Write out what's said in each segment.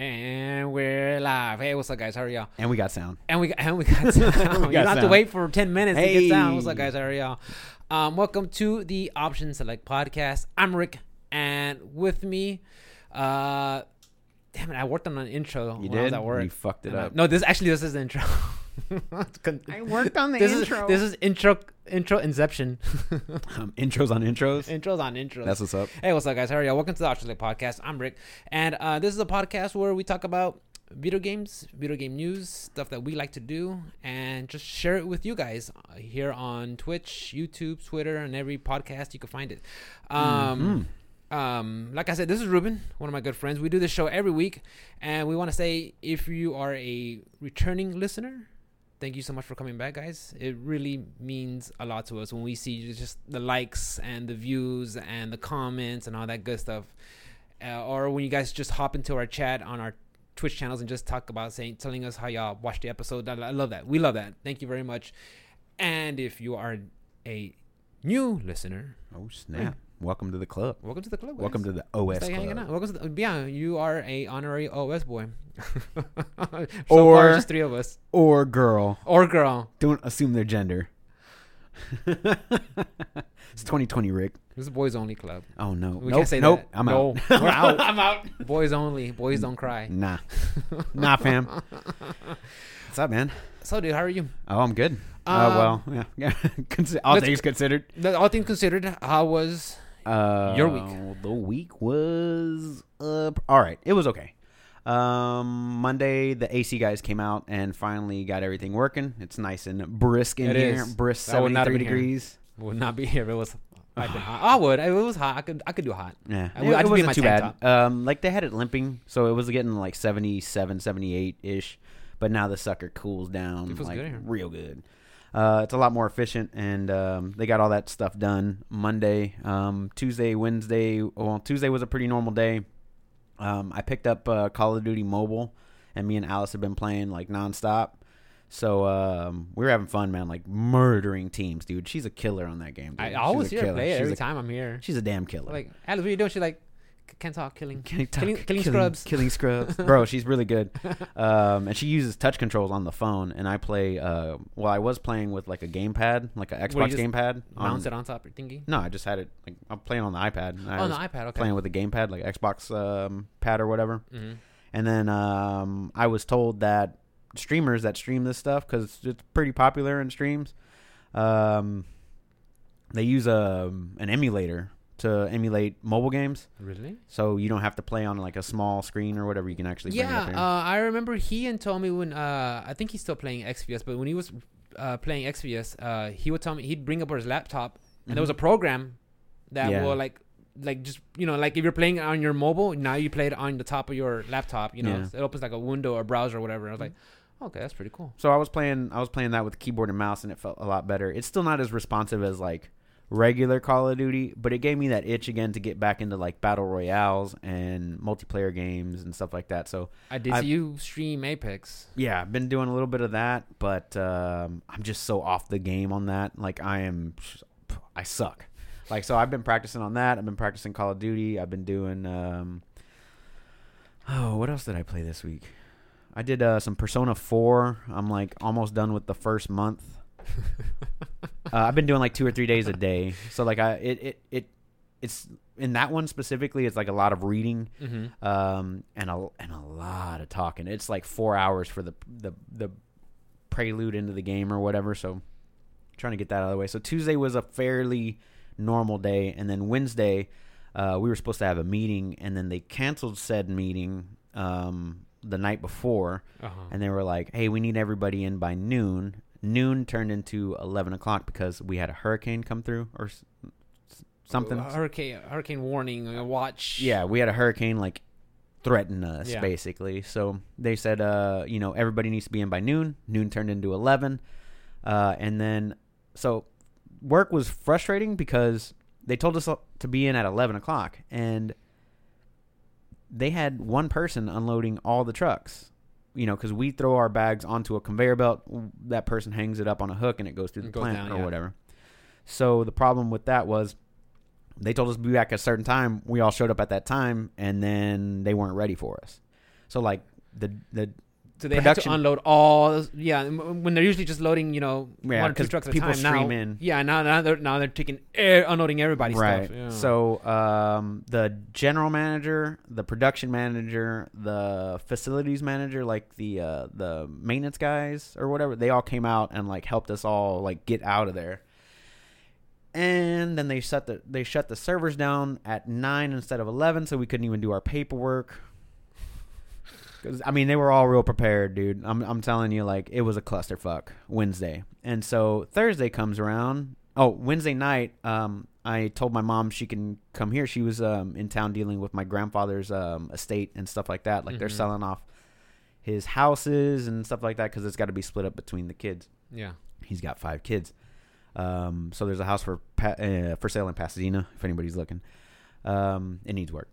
And we're live. Hey, what's up, guys? How are y'all? And we got sound. And we and we got sound. you don't have to sound. wait for ten minutes to get sound. What's up, guys? How are y'all? Um, welcome to the Option Select podcast. I'm Rick, and with me, uh, damn it, I worked on an intro You when I was did? at work. You fucked it And I- up. no, this actually this is the intro. I worked on the this intro. Is, this is intro intro inception. um, intros on intros. Intros on intros. That's what's up. Hey, what's up, guys? How are y'all? Welcome to the Option Select podcast. I'm Rick, and uh, this is a podcast where we talk about video games, video game news, stuff that we like to do, and just share it with you guys uh, here on Twitch, YouTube, Twitter, and every podcast you can find it. Um, um, like I said, this is Ruben, one of my good friends. We do this show every week, and we want to say if you are a returning listener, thank you so much for coming back, guys. It really means a lot to us when we see just the likes and the views and the comments and all that good stuff. Uh, or when you guys just hop into our chat on our Twitch channels and just talk about saying, telling us how y'all watched the episode. I, I love that. We love that. Thank you very much. And if you are a new listener, Oh snap! Welcome to the club. welcome to the club. Guys. Welcome to the OS Stay hanging out. club. Welcome to the, yeah, you are a honorary OS boy. so far, Or- just three of us, Or girl. or girl. Don't assume their gender. it's 2020, Rick. This is a boys only club. Oh no. We nope. can't say nope. that. I'm no, out. We're out. I'm out. boys only. Boys don't cry. Nah. nah, fam. What's up, man? So, dude, how are you? Oh, I'm good. Um, uh, well, yeah. yeah. All things considered. All things considered, how was Uh, Your week. The week was uh, all right. It was okay. Um, Monday the AC guys came out and finally got everything working. It's nice and brisk in It here. is. Brisk, I have seventy-three been here. degrees. would not be here if it was hot. I would. If it was hot, I could. I could do hot. Yeah, I it, would- it in wasn't my too bad. Um, like they had it limping, so it was getting like 77, 78 ish. But now the sucker cools down It feels like good here. real good. Uh, it's a lot more efficient, and um, they got all that stuff done Monday, um, Tuesday, Wednesday. Well, Tuesday was a pretty normal day. Um, I picked up uh, Call of Duty Mobile, and me and Alice have been playing like nonstop. So um, we were having fun, man. Like murdering teams, dude. She's a killer on that game. Dude. I always hear her play it every a- time I'm here. She's a damn killer. Like, Alice, what are you doing? She's like, can't talk, killing, Killing, killing, killing scrubs. killing scrubs, bro. She's really good, um, and she uses touch controls on the phone. And I play. Uh, well, I was playing with like a gamepad, like an Xbox gamepad. Bounce on- it on top of your thingy. No, I just had it. Like, I'm playing on the iPad. I Oh, on the iPad. Okay. playing with a gamepad, like Xbox um, pad or whatever. hmm And then um, I was told that streamers that stream this stuff because it's pretty popular in streams. Um, they use a an emulator to emulate mobile games. Really? So you don't have to play on like a small screen or whatever. You can actually Yeah, uh, I remember he and told me when uh, I think he's still playing XVS, but when he was uh, playing XVS, uh, he would tell me he'd bring up his laptop, and there was a program that Mm-hmm. Yeah. will like like just you know like if you're playing on your mobile, now you play it on the top of your laptop. You know, Yeah. it opens like a window or browser or whatever. I was like, okay, that's pretty cool. so I was playing. I was playing that with keyboard and mouse, and it felt a lot better. It's still not as responsive as like regular Call of Duty, but it gave me that itch again to get back into like battle royales and multiplayer games and stuff like that. So I did I've- see you stream Apex. yeah, I've been doing a little bit of that, but um, I'm just so off the game on that. Like I am, I suck. Like so, I've been practicing on that. I've been practicing Call of Duty. I've been doing. Um, oh, what else did I play this week? I did uh, some Persona Four. I'm like almost done with the first month. uh, I've been doing like two or three days a day. So like I it it it it's in that one specifically. It's like a lot of reading Mm-hmm. um, and a and a lot of talking. It's like four hours for the the the prelude into the game or whatever. So trying to get that out of the way. So Tuesday was a fairly normal day, and then Wednesday uh, we were supposed to have a meeting, and then they canceled said meeting um, the night before, Uh-huh. and they were like, "Hey, we need everybody in by noon." Noon turned into eleven o'clock because we had a hurricane come through or s- something. hurricane hurricane warning. uh, Watch. Yeah, we had a hurricane like threaten us Yeah. basically. So they said, uh, you know, everybody needs to be in by noon. Noon turned into eleven, uh, and then so work was frustrating because they told us to be in at eleven o'clock, and they had one person unloading all the trucks. You know, because we throw our bags onto a conveyor belt, that person hangs it up on a hook, and it goes through the goes plant down, or yeah. whatever. So the problem with that was they told us to be back at a certain time. We all showed up at that time, and then they weren't ready for us. So like the the So they had to unload all. Yeah, when they're usually just loading, you know, Yeah, one or two trucks at a time. Now, stream in. yeah, now now they're now they're taking air, unloading everybody's right. stuff. Yeah. So um, the general manager, the production manager, the facilities manager, like the uh, the maintenance guys or whatever, they all came out and like helped us all like get out of there. And then they shut the they shut the servers down at nine instead of eleven, so we couldn't even do our paperwork. Cause I mean they were all real prepared, dude. I'm I'm telling you, like it was a clusterfuck Wednesday, and so Thursday comes around. Oh, Wednesday night, um, I told my mom she can come here. She was um in town dealing with my grandfather's um estate and stuff like that. Like they're Mhm. selling off his houses and stuff like that because it's got to be split up between the kids. yeah. He's got five kids. Um, so there's a house for pa- uh, for sale in Pasadena if anybody's looking. Um, it needs work.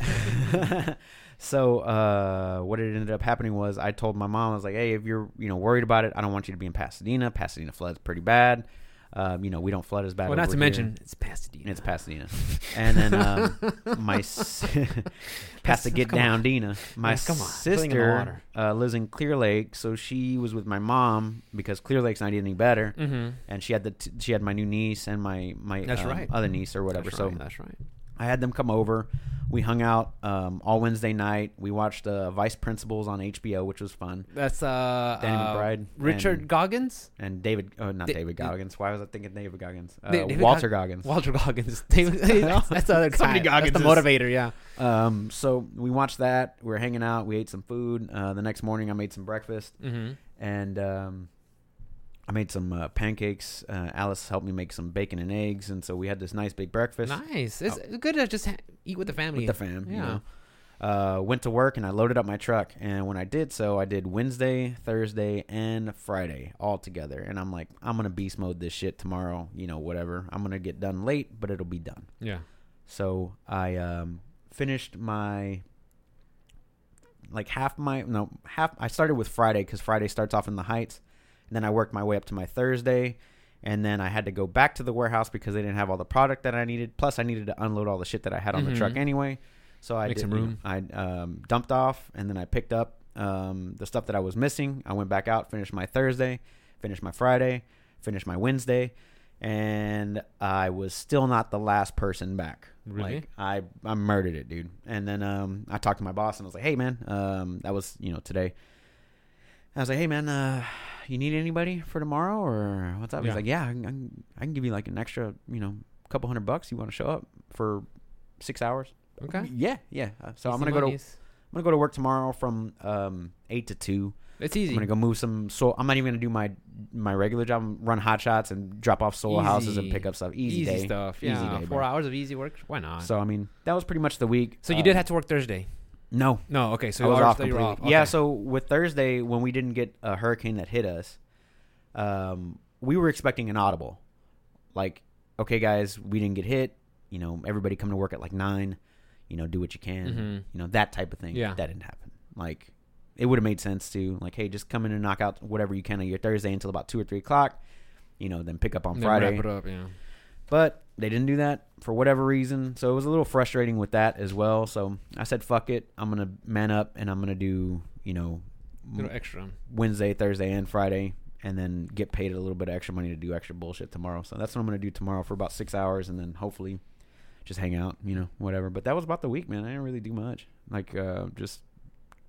so uh, what it ended up happening was I told my mom I was like, hey, if you're you know worried about it, I don't want you to be in Pasadena. Pasadena floods pretty bad. Um, you know we don't flood as bad. As Well, not to here. mention it's Pasadena. It's Pasadena. and then um, my s- has get down. Dina. My Yeah, come on. Filling in the sister uh, lives in Clear Lake, so she was with my mom because Clear Lake's not any better, Mm-hmm. and she had the t- she had my new niece and my my That's um, right. other niece or whatever. That's so right. That's right. I had them come over. We hung out um, all Wednesday night. We watched uh, Vice Principals on HBO, which was fun. That's uh, Danny uh, McBride Richard and- Goggins, And David, oh, not Da- David Goggins. Why was I thinking David Goggins? Uh, David Walter Gog- Goggins. Walter Goggins. that's, that's the other guy. Somebody That's the motivator. Yeah. Um, so we watched that. We were hanging out. We ate some food. Uh, the next morning, I made some breakfast, Mm-hmm. and um, I made some uh, pancakes. Uh, Alice helped me make some bacon and eggs, and so we had this nice big breakfast Nice. It's good to just ha- eat with the family. with the fam. You Yeah. know. Uh, went to work and I loaded up my truck. And when I did so, I did Wednesday, Thursday, and Friday all together. And I'm like, I'm gonna beast mode this shit tomorrow. You know, whatever. I'm gonna get done late, but it'll be done. Yeah. So I um, finished my like half my no half. I started with Friday because Friday starts off in the Heights, and then I worked my way up to my Thursday, and then I had to go back to the warehouse because they didn't have all the product that I needed. Plus, I needed to unload all the shit that I had on the Mhm. truck anyway. So I Make did, some room. I um, dumped off, and then I picked up um, the stuff that I was missing. I went back out, finished my Thursday, finished my Friday, finished my Wednesday, and I was still not the last person back. Really? Like I, I murdered it, dude. And then um, I talked to my boss and I was like, "Hey, man, um, that was you know today." I was like, "Hey, man, uh, you need anybody for tomorrow or what's up?" Yeah. He's like, "Yeah, I can, I can, give you like an extra, you know, couple hundred bucks. You want to show up for six hours?" Okay. Yeah, yeah. Uh, So I'm gonna go to. I'm gonna go to work tomorrow from um, eight to two. It's easy. I'm gonna go move some soil. I'm not even gonna do my my regular job. Run hot shots and drop off soil houses and pick up stuff. Easy, easy day. stuff. Easy Yeah. day, Four bro. hours of easy work. Why not? So, I mean, that was pretty much the week. So you did have to work Thursday. No. No. Okay. So I you was are- off so you were completely. off. Yeah. Okay. So with Thursday, when we didn't get a hurricane that hit us, um, we were expecting an audible, like, okay, guys, we didn't get hit. You know, everybody come to work at like nine. You know, do what you can. Mhm. You know that type of thing. Yeah. That didn't happen. Like, it would have made sense to like, hey, just come in and knock out whatever you can on your Thursday until about two or three o'clock. You know, then pick up on Then Friday. Wrap it up. Yeah. But they didn't do that for whatever reason. So it was a little frustrating with that as well. So I said, fuck it. I'm going to man up and I'm going to do, you know, little extra. Wednesday, Thursday, and Friday. And then get paid a little bit of extra money to do extra bullshit tomorrow. So that's what I'm going to do tomorrow for about six hours. And then hopefully just hang out, you know, whatever. But that was about the week, man. I didn't really do much. Like, uh, just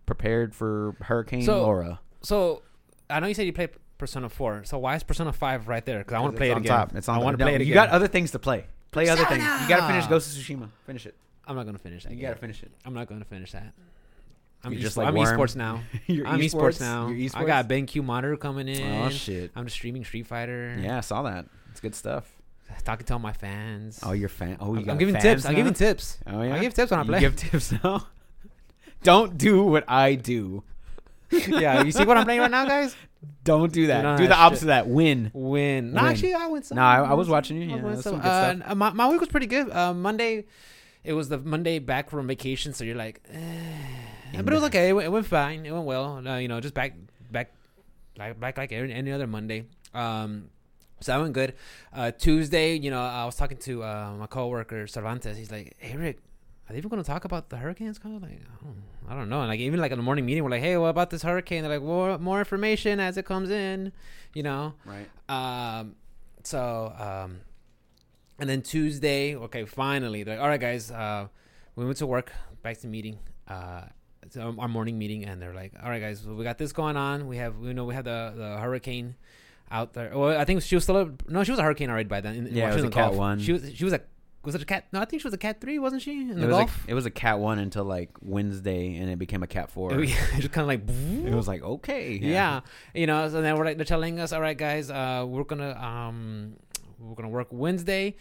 prepared for Hurricane So- Laura. So I know you said you played Persona Four. So why is Persona Five right there? Because I want to play it again. top. It's on I want to play it again. You got other things to play. Play other things. You got to finish Persona! Ghost of Tsushima. Finish it. I'm not gonna finish that. You got to finish it. I'm not gonna finish that. I'm You're just like I'm Worm. esports now. You're I'm esports, now. You're I got BenQ monitor coming oh, in. Oh shit! I'm just streaming Street Fighter. Yeah, I saw that. It's good stuff. Talking to all my fans. Oh, you're fan. Oh, you I'm, I'm giving tips. I'm giving tips. Oh yeah. I give tips when I You play. give tips now. Don't do what I do. yeah, you see what I'm playing right now, guys? Don't do that. No, do the opposite shit. of that. Win. Win. No, Win. actually, I win some. No, I- I was watching you. Yeah, some. some Uh, my, my week was pretty good. Uh, Monday, it was the Monday back from vacation, so you're like, eh. But it was okay. It went, it went fine. It went well. Uh, you know, just back, back, like back like any, any other Monday. Um, so that went good. Uh, Tuesday, you know, I was talking to uh, my coworker Cervantes. He's like, "Hey Rick, are they even going to talk about the hurricanes? Kind of like, I don't, I don't know. And like even like in the morning meeting, we're like, hey, what about this hurricane? They're like, well, more information as it comes in, you know. Right. Um, so um, and then Tuesday, okay, finally, they're like, all right, guys, uh, we went to work, back to meeting, uh, our morning meeting, and they're like, all right, guys, we got this going on. We have, we know, we had the the hurricane out there. Well, I think she was still a, no, she was a hurricane already by then. In, Yeah, she was a Cat one. She was she was a was it a cat? No, I think she was a cat three, wasn't she? In It the was, Gulf. a, it was a cat one until like Wednesday, and it became a cat four. It just kind of like It was like okay, yeah. you know so then we're like they're telling us all right guys uh we're gonna um we're gonna work wednesday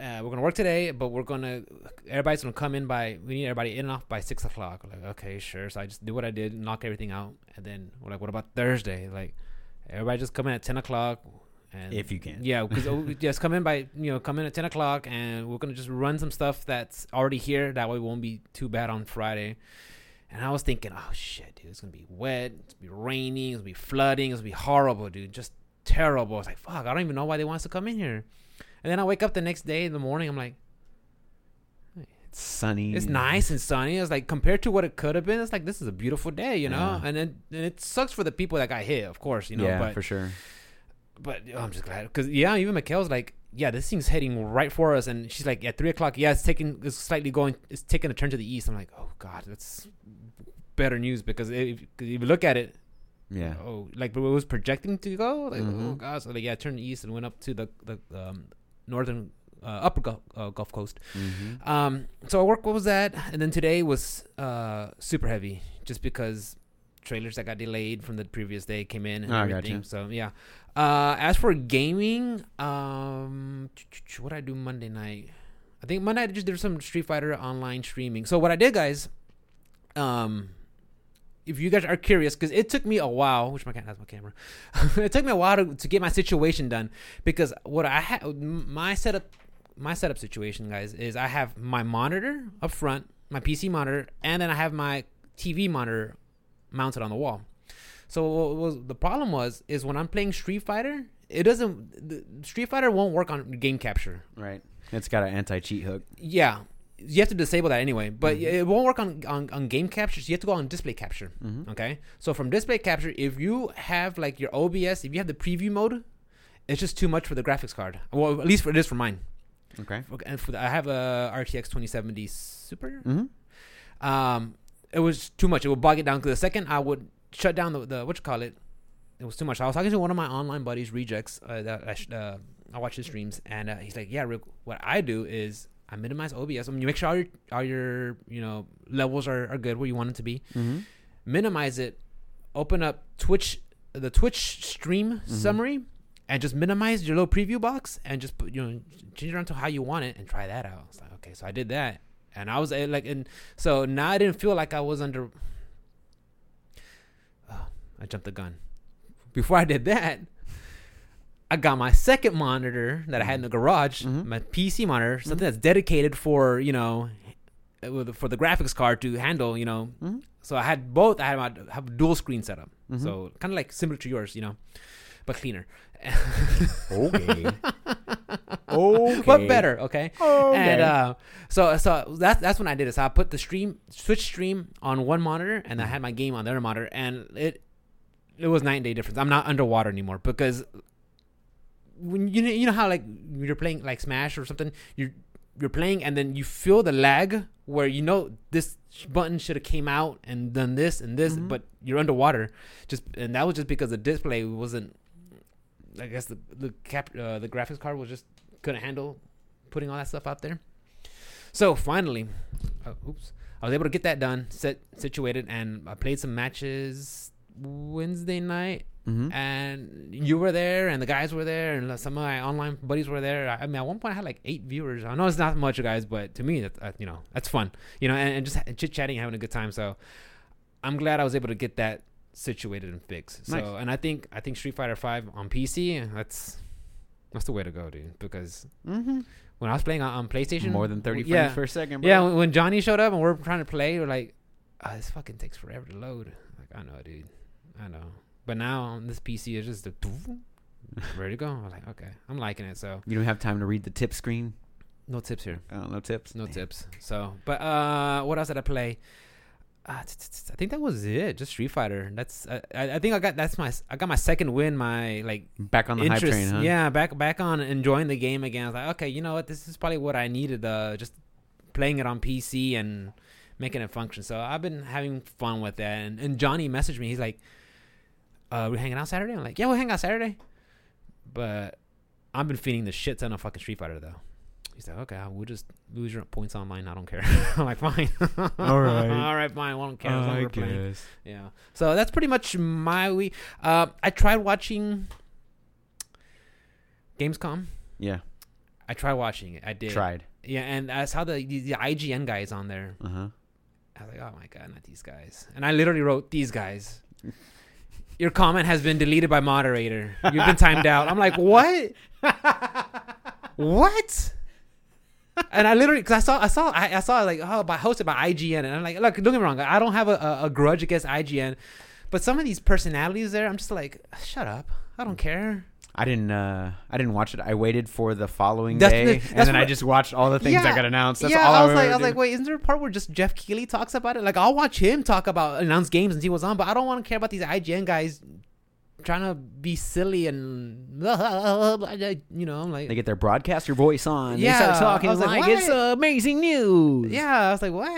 uh, we're gonna work today but we're gonna everybody's gonna come in by we need everybody in and off by six o'clock We're like okay sure so i just do what i did knock everything out and then we're like what about thursday like everybody just come in at 10 o'clock and If you can. yeah because just oh, come in by you know come in at 10 o'clock and we're gonna just run some stuff that's already here that way it won't be too bad on friday and I was thinking, oh shit, dude, it's gonna be wet, it's gonna be raining, it's gonna be flooding, it's gonna be horrible, dude, just terrible. I was like, fuck, I don't even know why they want us to come in here. And then I wake up the next day in the morning, I'm like, It's sunny. it's nice and sunny. It's like compared to what it could have been, it's like this is a beautiful day, you know. Yeah. And then and it sucks for the people that got hit, of course, you know. yeah, but for sure. But oh, I'm just glad because yeah, even Mikhail's like, yeah, this thing's heading right for us, and she's like, at three o'clock, yeah, it's taking, it's slightly going, it's taking a turn to the east. I'm like, oh god, that's better news because if, if you look at it, Yeah. oh, like it was projecting to go, like oh Mhm. god, so like yeah, turned east and went up to the the um, northern uh, upper Gulf, uh, Gulf Coast. Mm-hmm. Um, so our work what was that, and then today was uh super heavy, just because trailers that got delayed from the previous day came in and Oh, everything. gotcha. So yeah. Uh, as for gaming, um, what I do Monday night? I think Monday I just did some Street Fighter online streaming. So what I did, guys, um. If you guys are curious, because it took me a while, which my cat has my camera, it took me a while to, to get my situation done. Because what I had, my setup my setup situation, guys, is I have my monitor up front, my PC monitor, and then I have my TV monitor mounted on the wall. So what was the problem was is when I'm playing Street Fighter, it doesn't the Street Fighter won't work on game capture. Right. It's got an anti-cheat hook. Yeah. You have to disable that anyway, but Mhm. it won't work on, on on game capture. So you have to go on display capture. Mm-hmm. Okay. So from display capture, if you have like your OBS, if you have the preview mode, it's just too much for the graphics card. Well, at least for it is for mine. Okay. Okay, and for the, I have a RTX 2070 Super. Mm-hmm. Um, it was too much. It would bog it down. Because the second I would shut down the, the what you call it, it was too much. I was talking to one of my online buddies, Rejects. Uh, that I, sh- uh, I watch his streams, and uh, he's like, "Yeah, Rick, what I do is I minimize OBS. I mean, you make sure all your all your you know levels are, are good where you want them to be. Mm-hmm. Minimize it. Open up Twitch, the Twitch stream Mhm. summary." And just minimize your little preview box and just put, you know change it around to how you want it and try that out. It's like okay, so I did that, and I was uh, like, and so now I didn't feel like I was under. Oh, I jumped the gun. Before I did that, I got my second monitor that I had in the garage, Mhm. my PC monitor, something Mhm. that's dedicated for you know, uh, for the graphics card to handle. You know, Mhm. so I had both. I had my have a dual screen setup, Mhm. so kind of like similar to yours, you know, but cleaner. Okay. okay. but better, okay. Okay. And uh, so so that's that's when I did it. So I put the stream switch stream on one monitor, and I had my game on the other monitor, and it it was night and day difference. I'm not underwater anymore because when you know, you know how like you're playing like Smash or something, you're you're playing and then you feel the lag where you know this button should have came out and done this and this, Mhm. but you're underwater. Just and that was just because the display wasn't. I guess the the cap uh, the graphics card was just couldn't handle putting all that stuff out there. So finally, uh, oops, I was able to get that done, set situated, and I played some matches Wednesday night. Mm-hmm. And you were there, and the guys were there, and some of my online buddies were there. I I mean, at one point, I had like eight viewers. I know it's not much, guys, but to me, that's uh, you know, that's fun. You know, and, and just chit chatting, and having a good time. So I'm glad I was able to get that situated and fixed. So, Nice. and I think I think Street Fighter Five on PC, that's that's the way to go, dude. Because Mm-hmm. when I was playing on, on PlayStation, More than 30 frames yeah, per second, bro. yeah. When, when Johnny showed up and we're trying to play, we're like, oh, this fucking takes forever to load. Like, I know, dude. I know. But now on this PC, it's just a ready to go. I'm like, okay, I'm liking it. So You don't have time to read the tip screen. No tips here. Oh, no tips. No Damn. tips. So, but uh, what else did I play? Uh, t- t- t- I think that was it. Just Street Fighter. That's I, I I think I got that's my I got my second win. My like Back on the interest. hype train, huh? Yeah, back back on enjoying the game again. I was like, okay, you know what? This is probably what I needed. Uh, just playing it on PC and making it function. So I've been having fun with that. And, and Johnny messaged me. He's like, uh, "We hanging out Saturday?" I'm like, "Yeah, we'll hang out Saturday." But I've been feeding the shit ton of fucking Street Fighter though. He's like, "Okay, we'll just lose your points online. I don't care." I'm like, "Fine, All right. all right, fine. I don't care I we're playing." guess. Yeah. So that's pretty much my week. Uh, I tried watching Gamescom. Yeah, I tried watching it. I did. tried. Yeah, and I saw the, the the IGN guys on there. Uh huh. I was like, oh my god, not these guys. And I literally wrote these guys. Your comment has been deleted by moderator. You've been timed out. I'm like, what? what? And I literally, cause I saw, I saw, I, I saw like, oh, by hosted by IGN, and I'm like, look, don't get me wrong, I don't have a, a, a grudge against IGN, but some of these personalities there, I'm just like, shut up, I don't care. I didn't. uh I didn't watch it. I waited for the following That's day, the- and then I just watched all the things Yeah, that got announced. That's yeah, all I I was like, I was like, wait, isn't there a part where just Geoff Keighley talks about it? Like, I'll watch him talk about announce games and see what's on, but I don't want to care about these IGN guys trying to be silly and you know, I'm like, They get their broadcaster voice on. Yeah, they start talking I was like, like, it's amazing news. yeah, I was like, what?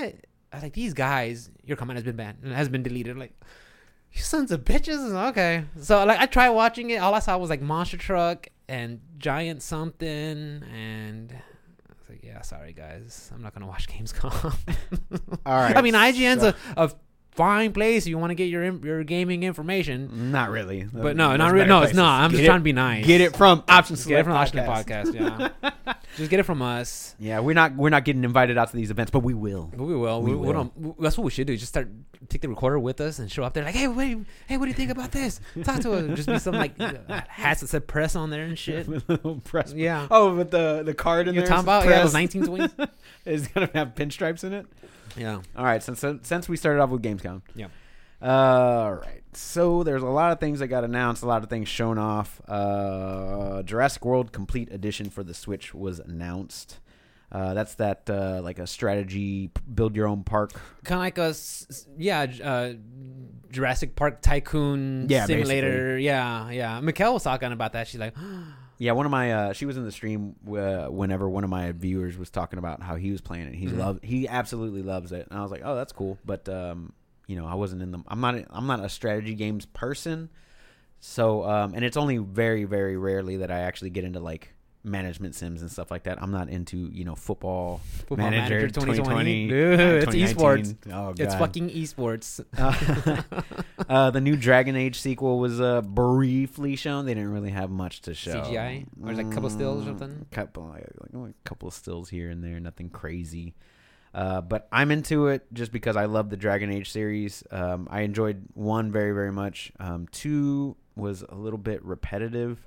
I was like, these guys, your comment has been banned and has been deleted. I'm like, you sons of bitches. Okay, so like, I tried watching it. All I saw was like Monster Truck and Giant something, and I was like, yeah, sorry guys, I'm not gonna watch Gamescom. All right. I mean, IGN's so- a, a fine place if you want to get your your gaming information. Not really. But no, There's not really. No, it's places. not. I'm Get just it- trying to be nice. Get it from Option Get it from the Option Podcast. Podcast. Yeah, just get it from us. Yeah, we're not we're not getting invited out to these events, but we will. We will. We We, will. don't. That's what we should do. Just start take the recorder with us and show up there like, hey, wait, hey, what do you think about this? Talk to us. Just be some like hats that said press on there and shit. press. Yeah. Oh, with the the card in You're there. talking about yeah, those press. 1920s. is gonna have pinstripes in it. Yeah. All right, since since we started off with Gamescom. Yeah. all right. So there's a lot of things that got announced, a lot of things shown off. Uh, Jurassic World Complete Edition for the Switch was announced. Uh, that's that uh, like a strategy build your own park. Kind of like a s- yeah, uh, Jurassic Park Tycoon Yeah, simulator. Yeah, yeah. Mikkel was talking about that. She's like, Yeah, one of my uh, she was in the stream uh, whenever one of my viewers was talking about how he was playing it. He Mhm. loved he absolutely loves it, and I was like, oh, that's cool. But um, you know, I wasn't in the I'm not I'm not a strategy games person. So um, and it's only very very rarely that I actually get into like management sims and stuff like that. I'm not into you know football, Football manager, Manager 2020. 2020. Dude, it's esports. Oh, it's fucking esports. Uh, uh, the new Dragon Age sequel was uh, briefly shown. They didn't really have much to show. CGI? Or like a couple stills or Mm, something? Couple, like, like a couple of stills here and there. Nothing crazy. Uh, but I'm into it just because I love the Dragon Age series. Um, I enjoyed one very, very much. Um, two was a little bit repetitive.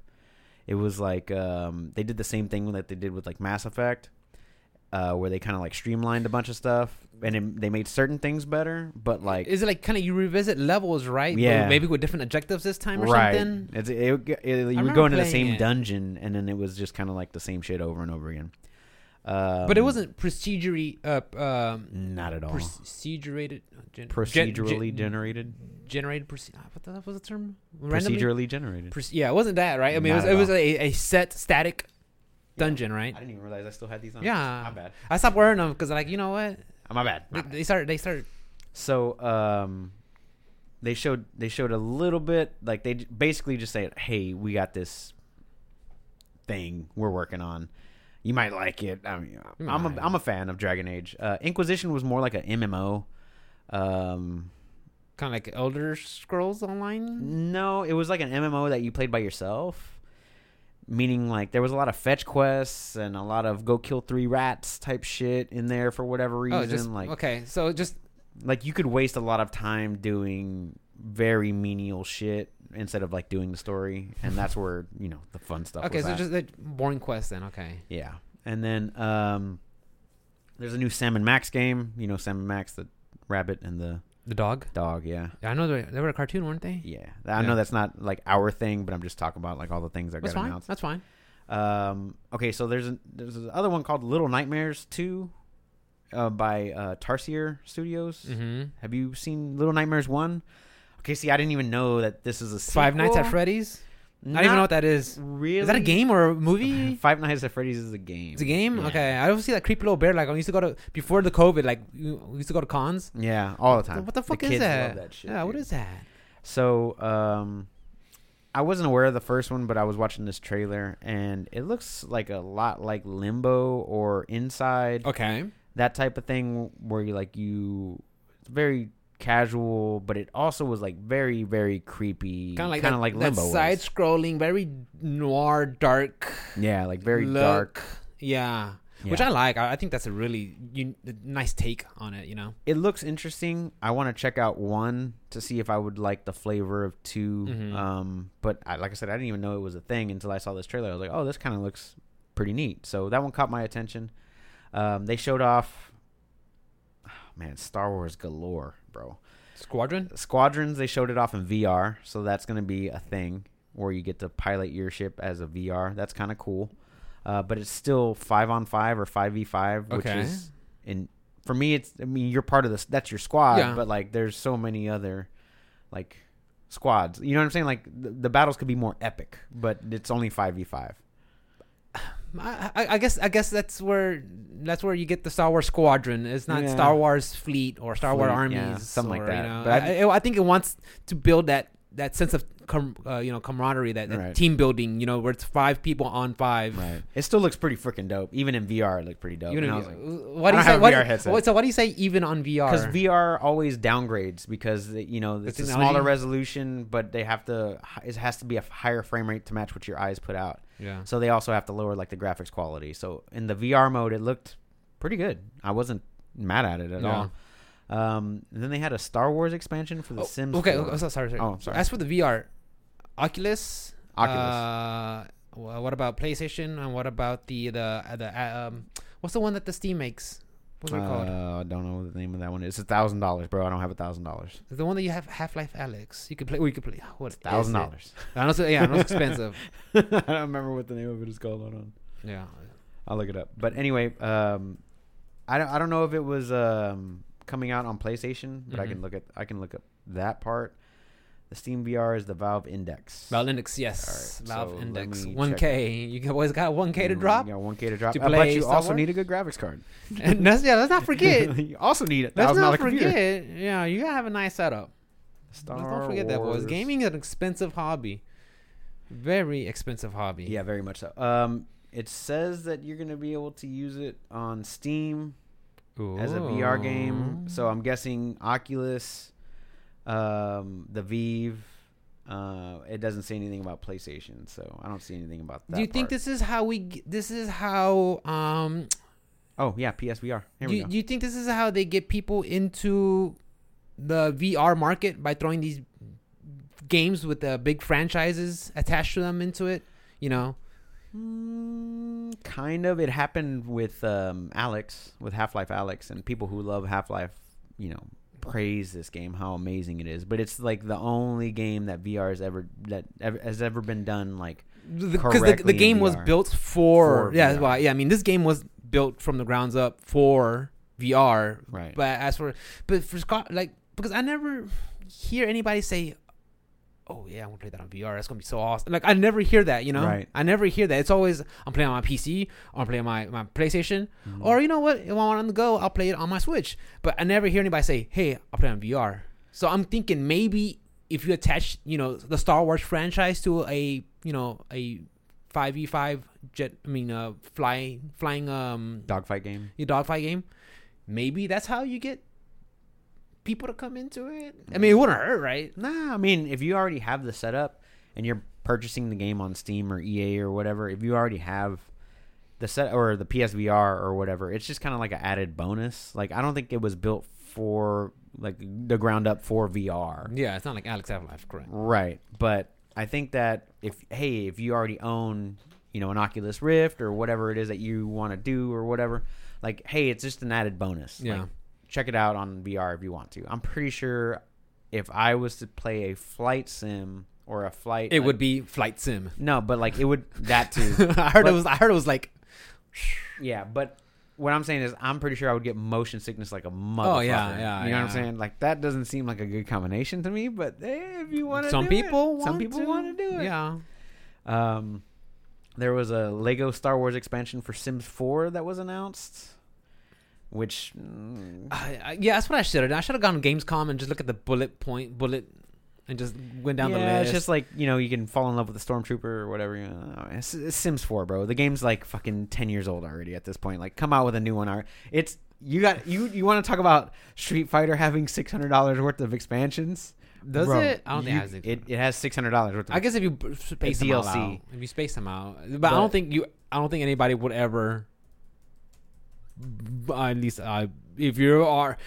It was like um, they did the same thing that they did with like Mass Effect, uh, where they kind of like streamlined a bunch of stuff and it, they made certain things better. But like Is it like kind of you revisit levels, right? But Yeah. maybe with different objectives this time or right. something. It's, it, it, you would remember go into the same dungeon, and then it was just kind of like the same shit over and over again. Um, but it wasn't procedurally uh um not at all procedurated gen- gen- procedurally gen- generated. generated proce- ah, what the was the term Randomly? Procedurally generated. Proce- yeah it wasn't that right i mean it was, it was a, a set static dungeon right I didn't even realize I still had these on. Yeah. my bad. i stopped wearing them because like you know what Oh, my bad. they, My bad. they started they started So um, they showed they showed a little bit like they basically just said, "Hey, we got this thing we're working on. You might like it." I mean, I'm a, I'm a fan of Dragon Age. Uh, Inquisition was more like a MMO. Um, kind of like elder scrolls online no, it was like an MMO that you played by yourself. Meaning, like there was a lot of fetch quests and a lot of go kill three rats type shit in there for whatever reason. oh just like, okay so just like you could waste a lot of time doing very menial shit instead of like doing the story, and that's where you know the fun stuff. okay so at. just like boring quest then okay yeah, and then um, there's a new Sam and Max game. You know Sam and Max, the rabbit and the the dog dog. Yeah, yeah, i know they, they were a cartoon weren't they yeah. I Yeah. know that's not like our thing, but I'm just talking about like all the things that that's got fine announced. that's fine Um, okay, so there's there's another one called Little Nightmares Two, uh, by uh, Tarsier Studios. Mm-hmm. Have you seen Little Nightmares One? Okay, see, I didn't even know that this is a Five Nights at sequel. Freddy's. I don't even know what that is. Really? Is that a game or a movie? Five Nights at Freddy's is a game. It's a game. Yeah. Okay, I always see that creepy little bear. Like I used to go to before the COVID. Like we used to go to cons. Yeah, all the time. What the fuck is kids that? love that shit, yeah, what dude. is that? So, um, I wasn't aware of the first one, but I was watching this trailer, and it looks like a lot like Limbo or Inside, Okay. that type of thing, where you like you, it's very casual, but it also was like very, very creepy, Kind of like kind that, of like Limbo. side-scrolling, very noir, dark yeah, like very look. dark. Yeah. which I like. I, I think that's a really un- nice take on it. You know. It looks interesting. I want to check out one to see if I would like the flavor of 2 Mhm. Um, but I, like I said, I didn't even know it was a thing until I saw this trailer. I was like, oh, this kind of looks pretty neat. So that one caught my attention. Um, they showed off, man, Star Wars galore, bro. Squadron. Squadrons. They showed it off in VR, so that's gonna be a thing where you get to pilot your ship as a VR. That's kind of cool. Uh, but it's still five on five or five v five, which Okay. is in for me. It's I mean you're part of this. That's your squad, Yeah. but like there's so many other like squads. You know what I'm saying? Like the, the battles could be more epic, but it's only five v five. I, I, I guess I guess that's where that's where you get the Star Wars Squadron. It's not Yeah. Star Wars Fleet or Star Wars armies, yeah, something like that. You know, But I, I think it wants to build that that sense of com, uh, you know camaraderie, that, that Right. team building. You know, where it's five people on five. Right. It still looks pretty freaking dope. Even in VR, it looked pretty dope. Even And I was you- like, what do you say? have a What, VR headset. what- so what do you say? Even on VR, because VR always downgrades because you know The it's a smaller resolution, but they have to it has to be a higher frame rate to match what your eyes put out. yeah. So they also have to lower like the graphics quality. So in the VR mode, it looked pretty good. I wasn't mad at it at Yeah. all. Um, then they had a Star Wars expansion for the Oh, Sims. Okay, 4. oh, so- sorry, sorry. Oh, sorry. As for the VR, Oculus, Oculus. Uh, what about PlayStation? And what about the the uh, the uh, um? What's the one that the Steam makes? What's it called? Uh, I don't know the name of that one. It's a thousand dollars, bro. I don't have a thousand dollars. The one that you have Half Life Alyx. You could play. You could play. What? Thousand dollars. I know. Yeah, I know it's expensive. I don't remember what the name of it is called. Hold on. Yeah. I'll look it up. But anyway, um, I don't I don't know if it was um coming out on PlayStation, but I Mhm. can look at I can look up that part. The Steam VR is the Valve Index. Valve Index, yes. Alright, Valve so Index, one K. You always got one K to You drop. got one K to drop. to Uh, but play you Star also Wars? need a good graphics card. and that's, yeah, let's not forget. you also need a let's not dollar computer. forget. Yeah, you gotta have a nice setup. Star let's not forget that, boys. Gaming is an expensive hobby. Very expensive hobby. Yeah, very much so. Um, it says that you're gonna be able to use it on Steam as a VR game. So I'm guessing Oculus, um, the Vive. Uh, it doesn't say anything about PlayStation, so I don't see anything about that. Do you think part. this is how we? g- This is how um Oh yeah, PSVR. Here do, we you- go. do you think this is how they get people into the VR market by throwing these games with the big franchises attached to them into it? You know, Mm, kind of. It happened with um, Alyx, with Half Life Alyx, and people who love Half Life, you know, praise this game, how amazing it is. But it's like the only game that VR has ever that ever, has ever been done like because the, the game was built for, For yeah, well, yeah. I mean, this game was built from the grounds up for VR. right. But as for but for Scott, like because I never hear anybody say, "Oh yeah, I'm gonna play that on VR. That's gonna be so awesome." Like I never hear that, you know. Right. I never hear that. It's always I'm playing on my PC or I'm playing my my PlayStation, Mhm. or you know what? If I want on the go, I'll play it on my Switch. But I never hear anybody say, "Hey, I'll play on VR." So I'm thinking maybe if you attach, you know, the Star Wars franchise to a, you know, a five v five jet. I mean, uh, fly flying um dogfight game. your dogfight game, maybe that's how you get people to come into it. I mean, it wouldn't hurt, right? Nah, I mean, if you already have the setup and you're purchasing the game on Steam or EA or whatever, if you already have the set or the PSVR or whatever, it's just kind of like an added bonus. Like I don't think it was built for like the ground up for VR. Yeah, it's not like Alyx Half-Life, correct? Right. But I think that if hey, if you already own, you know, an Oculus Rift or whatever it is that you want to do or whatever, like hey, it's just an added bonus. Yeah. Like, check it out on VR if you want to. I'm pretty sure if I was to play a flight sim or a flight. It like- would be Flight Sim. no, but like it would that too. I heard it was. I heard it was like. yeah, but what I'm saying is, I'm pretty sure I would get motion sickness like a motherfucker. Oh, yeah, yeah, You know what I'm saying? Like that doesn't seem like a good combination to me. But eh, if you want to, Some people. some people want to do it. Yeah. Um, there was a Lego Star Wars expansion for Sims 4 that was announced, which I, yeah, that's what I should have done. I should have gone to Gamescom and just look at the bullet point, bullet, and just went down yeah, the list. it's just like you know you can fall in love with the stormtrooper or whatever. You know. it's, it's Sims 4, bro. The game's like fucking 10 years old already at this point. Like, come out with a new one. Ar- It's you got you you want to talk about Street Fighter having six hundred dollars worth of expansions? Does Bro, it? I don't think you- it has. it. It has six hundred dollars worth. Of I guess if you b- space them all DLC. out, if you space them out, but, I But- don't think you. I don't think anybody would ever. At least, uh, if you are,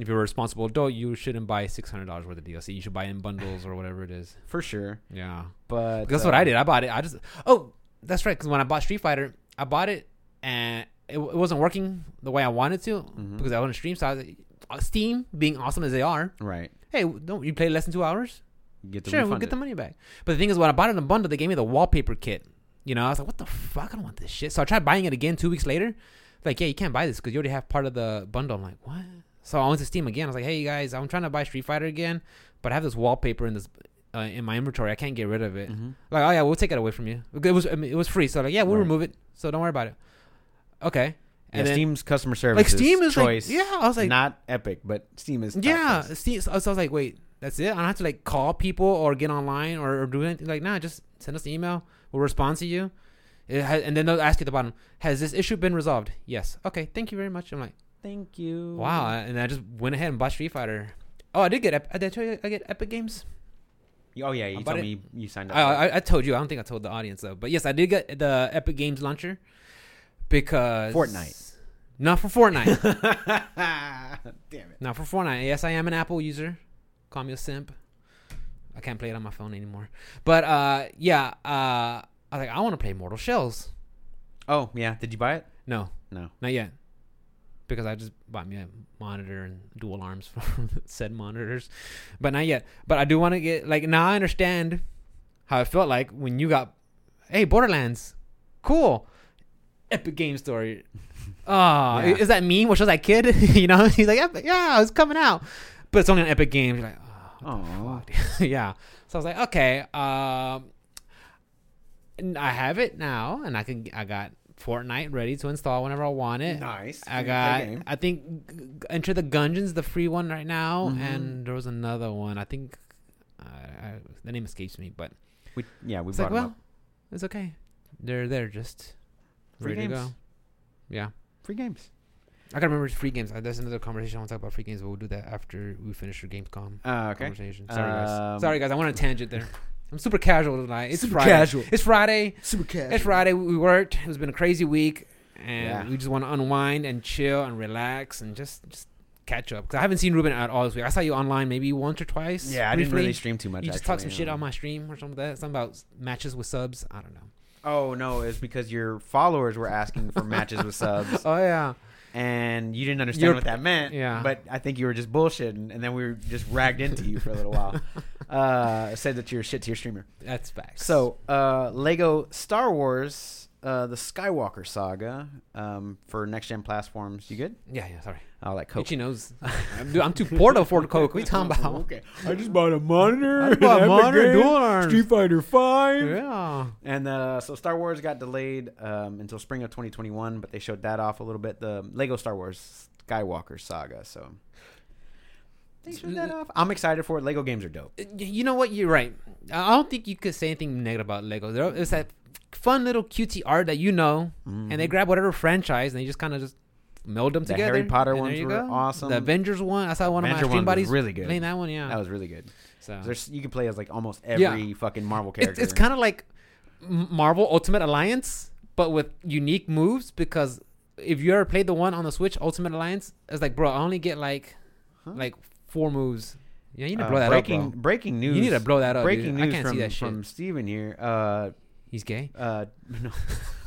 if you're a responsible adult, you shouldn't buy six hundred dollars worth of DLC. You should buy it in bundles or whatever it is. for sure. Yeah, But that's what uh, I did. I bought it. I just. Oh, that's right. Because when I bought Street Fighter, I bought it and it, it wasn't working the way I wanted to Mhm. because I want to stream. So I was, uh, Steam, being awesome as they are, Right. hey, don't you play less than two hours? Get the sure, we'll get it. the money back. But the thing is, when I bought it in a bundle, they gave me the wallpaper kit. You know, I was like, what the fuck? I don't want this shit. So I tried buying it again two weeks later. Like, yeah, you can't buy this because you already have part of the bundle. I'm like, what? So I went to Steam again. I was like, hey, you guys, I'm trying to buy Street Fighter again, but I have this wallpaper in this uh, in my inventory. I can't get rid of it. Mhm. Like, oh yeah, we'll take it away from you. It was I mean, it was free, so like, yeah, we'll Right. remove it. So don't worry about it. Okay. Yeah, And then, Steam's customer service like Steam is choice. like, yeah, I was like, not Epic, but Steam is. yeah, choice. Steam. So so I was like, wait, that's it? I don't have to like call people or get online or, or do anything. Like, nah, just send us an email. We'll respond to you. It ha- and then they'll ask you at the bottom, has this issue been resolved? Yes. Okay, thank you very much. I'm like, Thank you. wow. And I just went ahead and bought Street Fighter. Oh, I did get. Ep- I did I tell you I get Epic Games. Oh yeah, you told it- me you, you signed up. I. I I told you. I don't think I told the audience though. But yes, I did get the Epic Games launcher because Fortnite. Not for Fortnite. Damn it. Not for Fortnite. Yes, I am an Apple user. Call me a simp. I can't play it on my phone anymore. But uh, yeah, uh, I was like, I want to play Mortal Shells. Oh yeah, did you buy it? No, No. not yet, because I just bought me a monitor and dual arms for said monitors, but not yet. But I do want to get like now. I understand how it felt like when you got, hey, Borderlands, cool, Epic Game Story. Oh, Yeah. is that me? Which was that kid? you know, he's like, yeah, it's coming out, but it's only on Epic Games. You're like, oh, yeah. So I was like, okay, um, I have it now, and I can. I got Fortnite ready to install whenever I want it. Nice. I to got. I think Enter the Gungeons, the free one right now, Mhm. and there was another one. I think uh, I, the name escapes me, but We, yeah, we it's brought like, well, up. it's okay. They're there, just Free ready to games. go. Yeah. Free games. I gotta remember free games. Uh, There's another conversation I want to talk about free games, but we'll do that after we finish your Gamescom Uh, okay. conversation. Sorry guys. Um, Sorry guys. I want a tangent there. I'm super casual tonight. It's Super Friday. casual. It's Friday. Super casual. It's Friday. We worked. It's been a crazy week, and Yeah. we just want to unwind and chill and relax and just just catch up. Because I haven't seen Ruben at all this week. I saw you online maybe once or twice. Yeah, I didn't really stream too much. You just actually, talk some shit on my stream or something like that. Something about matches with subs. I don't know. Oh no, it's because your followers were asking for matches with subs, Oh yeah. and you didn't understand You're- what that meant. yeah. But I think you were just bullshitting, and then we were just ragged into you for a little while. Uh, said that you're shit to your streamer. That's facts. So, uh, Lego Star Wars, uh, the Skywalker saga, um, for next gen platforms. You good? yeah, yeah. Sorry. Oh, like Coke. Itchy knows. I'm, dude, I'm too poor to afford Coke. What are you talking about? okay, I just bought a monitor. I bought a monitor, dual arms. Street Fighter Five. Yeah. And uh, so Star Wars got delayed um, until spring of 2021, but they showed that off a little bit. The Lego Star Wars Skywalker saga. So they showed that off. I'm excited for it. Lego games are dope. Uh, you know what? You're right. I I don't think you could say anything negative about Lego. There- It's that fun little cutesy art that you know, mm-hmm. and they grab whatever franchise and they just kind of just meld them. The together. Harry Potter and ones were go. awesome. The Avengers one, I saw one Avenger of my stream one buddies really good. playing that one. Yeah. That was really good. so There's you can play as like almost Yeah. every fucking Marvel character. it's kind of like Marvel Ultimate Alliance, but with unique moves. Because if you ever played the one on the Switch, Ultimate Alliance, it's like, bro, I only get like Huh? like four moves. Yeah, you need to Uh, blow that breaking up, bro. breaking news. You need to blow that up. breaking dude. I news can't from see that shit. from Steven here. Uh, He's gay. uh, no. Oh,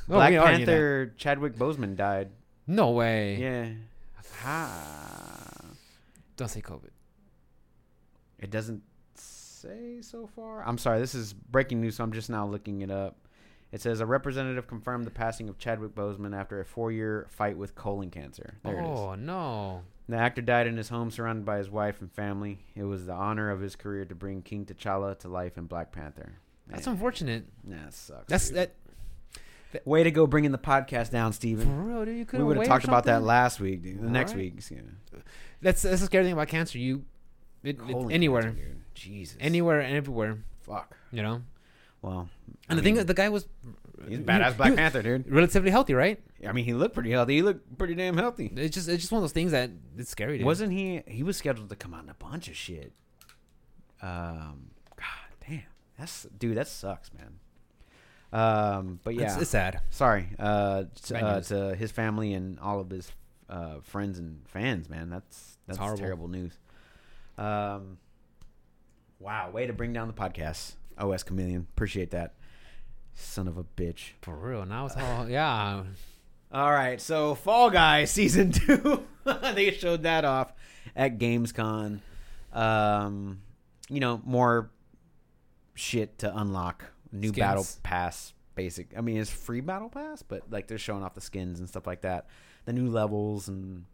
Black we already knew that. Panther Chadwick Boseman died. No way. Yeah. Ha. Don't say COVID. It doesn't say so far? I'm sorry, this is breaking news, so I'm just now looking it up. It says a representative confirmed the passing of Chadwick Boseman after a four-year fight with colon cancer. There it is. oh no. The actor died in his home, surrounded by his wife and family. It was the honor of his career to bring King T'Challa to life in Black Panther. That's Man, unfortunate. that sucks. That's dude. that Way to go, bringing the podcast down, for Steven. real, dude. You could We would have talked about that last week, dude. The next Alright. week. yeah. That's that's the scary thing about cancer. You, it, it- anywhere, cancer. Jesus. anywhere, and everywhere. Fuck. You know. Well, And I the thing, mean, is, the guy was he's a badass he Black was Panther, dude. relatively healthy, right? I mean, he looked pretty healthy. He looked pretty damn healthy. It's just it's just one of those things that it's scary. Dude. Wasn't he? He was scheduled to come out in a bunch of shit. Um, God damn, that's dude. That sucks, man. Um, but yeah, It's, it's sad. sorry uh, to, uh, to his family and all of his uh, friends and fans, man. That's that's horrible. terrible news. Um, wow, way to bring down the podcast, OS Chameleon. Appreciate that, son of a bitch. For real. Now it's all yeah. All right, so Fall Guys season two, they showed that off at Gamescom. Um, you know, more shit to unlock, new Skins. battle pass, basic. I mean, it's free battle pass, but like they're showing off the skins and stuff like that, the new levels and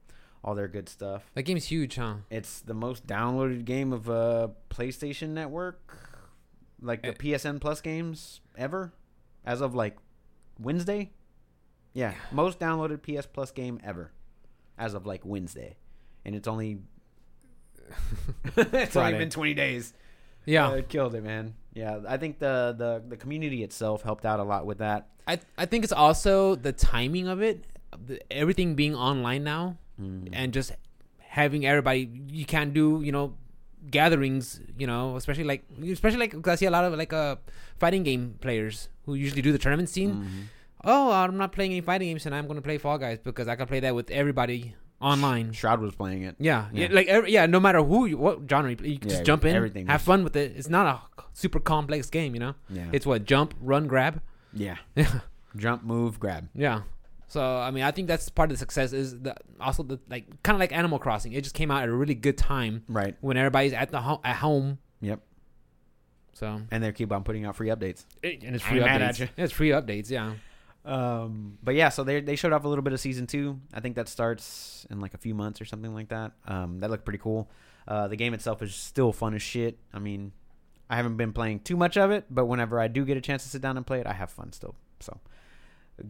all their good stuff. That game's huge, huh? It's the most downloaded game of uh, PlayStation Network, like the Eh. PSN Plus games ever, as of like Wednesday. Yeah, most downloaded PS Plus game ever, as of like Wednesday, and it's only it's only been twenty days. Yeah. Uh, it killed it, man. Yeah, I think the the the community itself helped out a lot with that. I I think it's also the timing of it, the, everything being online now, Mm. and just having everybody. You can't do you know gatherings, you know, especially like especially like 'cause I see a lot of like uh fighting game players who usually do the tournament scene. Mhm. Oh, I'm not playing any fighting games, and I'm going to play Fall Guys because I can play that with everybody online. Shroud was playing it. Yeah, yeah, Yeah. like every, yeah. No matter who, you, what genre, you, play, you can Yeah, just jump in, everything have fun with it. It's not a super complex game, you know. Yeah, It's what jump, run, grab. yeah. Yeah, Jump, move, grab. yeah. So I mean, I think that's part of the success is the also the like kind of like Animal Crossing. It just came out at a really good time Right. when everybody's at the ho- at home. Yep. So And they keep on putting out free updates. and it's free mad updates. at you. It's free updates. Yeah. Um, but yeah, so they they showed off a little bit of season two. I think that starts in like a few months or something like that. Um, that looked pretty cool. Uh, the game itself is still fun as shit. I mean, I haven't been playing too much of it, but whenever I do get a chance to sit down and play it, I have fun still. So,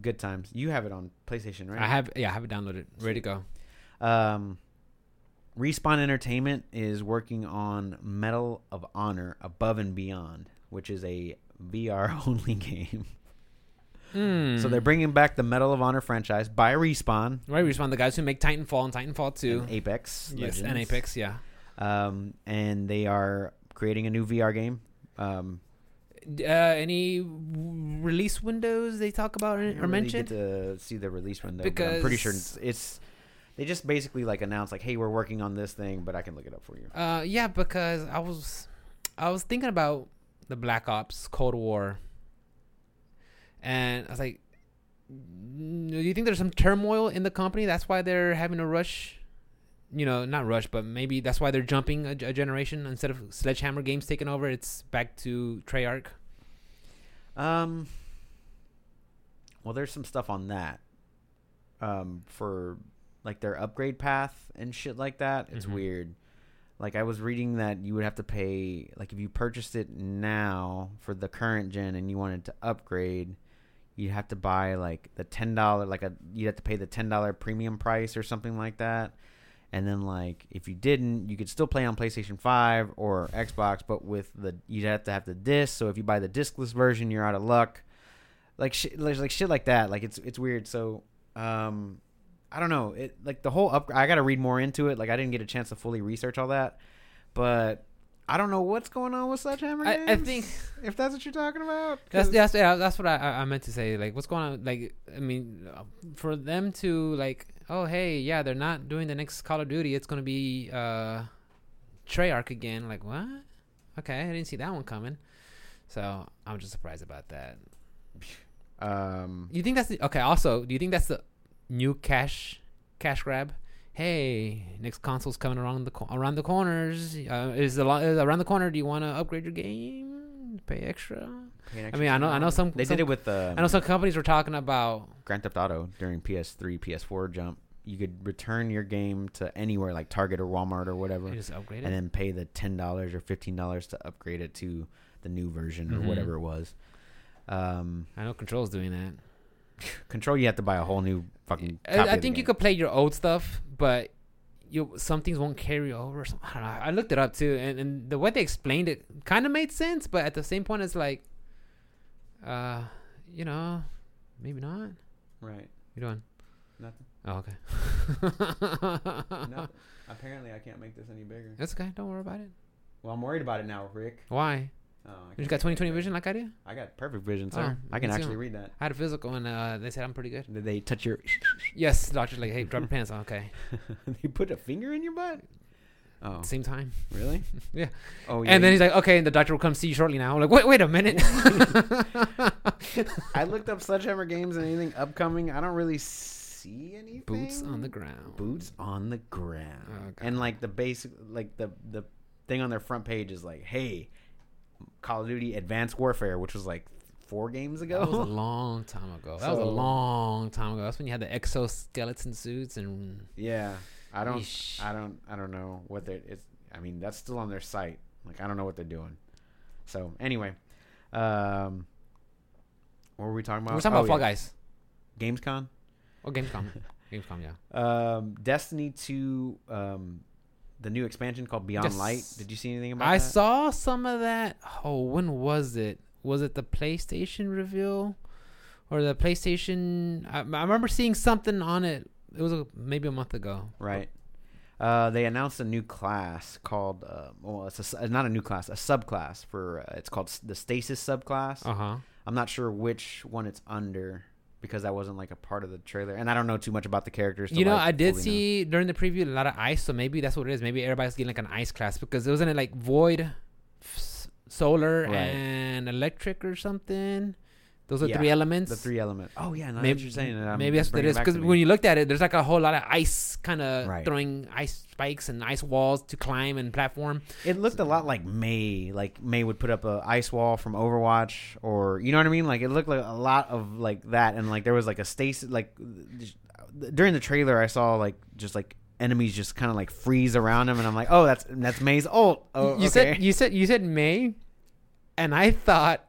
good times. You have it on PlayStation, right? I have yeah, I have it downloaded, ready to go. Um, Respawn Entertainment is working on Medal of Honor Above and Beyond, which is a VR only game. Mm. So they're bringing back the Medal of Honor franchise by Respawn. right. Respawn the guys who make Titanfall and Titanfall two. and Apex. Yes, and Apex. Yeah. Um, and they are creating a new VR game. Um, Uh, any release windows they talk about or really mention? get to see the release window. but I'm pretty sure it's, it's. They just basically like announced like, "Hey, we're working on this thing," but I can look it up for you. Uh, yeah, because I was, I was thinking about the Black Ops Cold War, and I was like, "Mm, do you think there's some turmoil in the company? That's why they're having a rush. You know, not rush, but maybe that's why they're jumping a, a generation instead of Sledgehammer Games taking over. It's back to Treyarch. Um. Well, there's some stuff on that. Um, for like their upgrade path and shit like that. It's Mhm. weird. Like I was reading that you would have to pay like if you purchased it now for the current gen and you wanted to upgrade, you'd have to buy like the ten dollar like a you'd have to pay the ten dollar premium price or something like that. And then like if you didn't, you could still play on PlayStation 5 or Xbox, but with the you'd have to have the disc. So if you buy the discless version, you're out of luck. Like shit, like, like shit like that. Like it's it's weird. So um, I don't know. It like the whole up. I got to read more into it. Like I didn't get a chance to fully research all that, but I don't know what's going on with Sledgehammer. I, I think if that's what you're talking about. That's that's yeah, that's what I I I meant to say. Like, what's going on? Like, I mean, uh, for them to like, oh hey, yeah, they're not doing the next Call of Duty. It's gonna be uh, Treyarch again. Like, what? Okay, I didn't see that one coming. So I'm just surprised about that. um, You think that's the okay? Also, do you think that's the new cash cash grab? Hey, next console's coming around the co- around the corners. Uh, is the lo- is around the corner? Do you want to upgrade your game? Pay extra. Pay I mean, I know- I know some- They some- did it with uh, I know some companies were talking about. Grand Theft Auto during PS3, PS4 jump. You could return your game to anywhere like Target or Walmart or whatever, They just upgrade it. and then pay the ten dollars or fifteen dollars to upgrade it to the new version Mhm. or whatever it was. Um, I know Control's doing that. Control, you have to buy a whole new fucking. I, copy I of the think you could play your old stuff, but you some things won't carry over. or something. I don't know. I looked it up too, and, and the way they explained it kind of made sense, but at the same point, it's like, uh, you know, maybe not. Right. You doing? Nothing. Oh, okay. Nothing. Apparently, I can't make this any bigger. That's okay. Don't worry about it. Well, I'm worried about it now, Rick. Why? Oh, You got make 20/20 vision like I do. I got perfect vision, Oh, sir. I can actually read that. I had a physical, and uh, they said I'm pretty good. Did they touch your? Yes, doctor's like, hey, drop your pants on. Okay, they put a finger in your butt. Oh, same time. really? Yeah. Oh, yeah. and then he's like, okay, and the doctor will come see you shortly now. I'm like, wait, wait a minute. I looked up Sledgehammer games and anything upcoming. I don't really see anything. Boots on the ground. Boots on the ground. Oh, and like the basic, like the the thing on their front page is like, hey, Call of Duty Advanced Warfare, which was like four games ago. That was a long time ago. That was a long time ago. That's when you had the exoskeleton suits and. yeah, I don't, Yeesh. I don't, I don't know what they. It's. I mean, that's still on their site. Like, I don't know what they're doing. So anyway, um, what were we talking about? We're talking Oh, about Fall yeah. Guys. Gamescom. Oh, Gamescom. Gamescom, yeah. Um, Destiny 2, um, the new expansion called Beyond Yes. Light. Did you see anything about I that? I saw some of that. Oh, when was it? Was it the PlayStation reveal? Or the PlayStation. I, I remember seeing something on it. It was a, maybe a month ago. Right. Uh, they announced a new class called, uh, well, it's a s not a new class, a subclass for, uh, it's called the Stasis subclass. Uh huh. I'm not sure which one it's under because that wasn't like a part of the trailer. And I don't know too much about the characters. You know, like, I did fully know. see during the preview a lot of ice, so maybe that's what it is. Maybe everybody's getting like an ice class because it wasn't it like void, s- solar, Right. and electric or something. Those are Yeah, three elements. The three elements. Oh, yeah. Now maybe that you're saying I'm maybe that's what it is because when you looked at it, there's like a whole lot of ice, kind of Right. throwing ice spikes and ice walls to climb and platform. It looked a lot like Mei. Like Mei would put up a ice wall from Overwatch, or you know what I mean. Like it looked like a lot of like that, and like there was like a stasis. Like during the trailer, I saw like just like enemies just kind of like freeze around him, and I'm like, oh, that's that's Mei's ult. Oh, you okay. said you said you said May, and I thought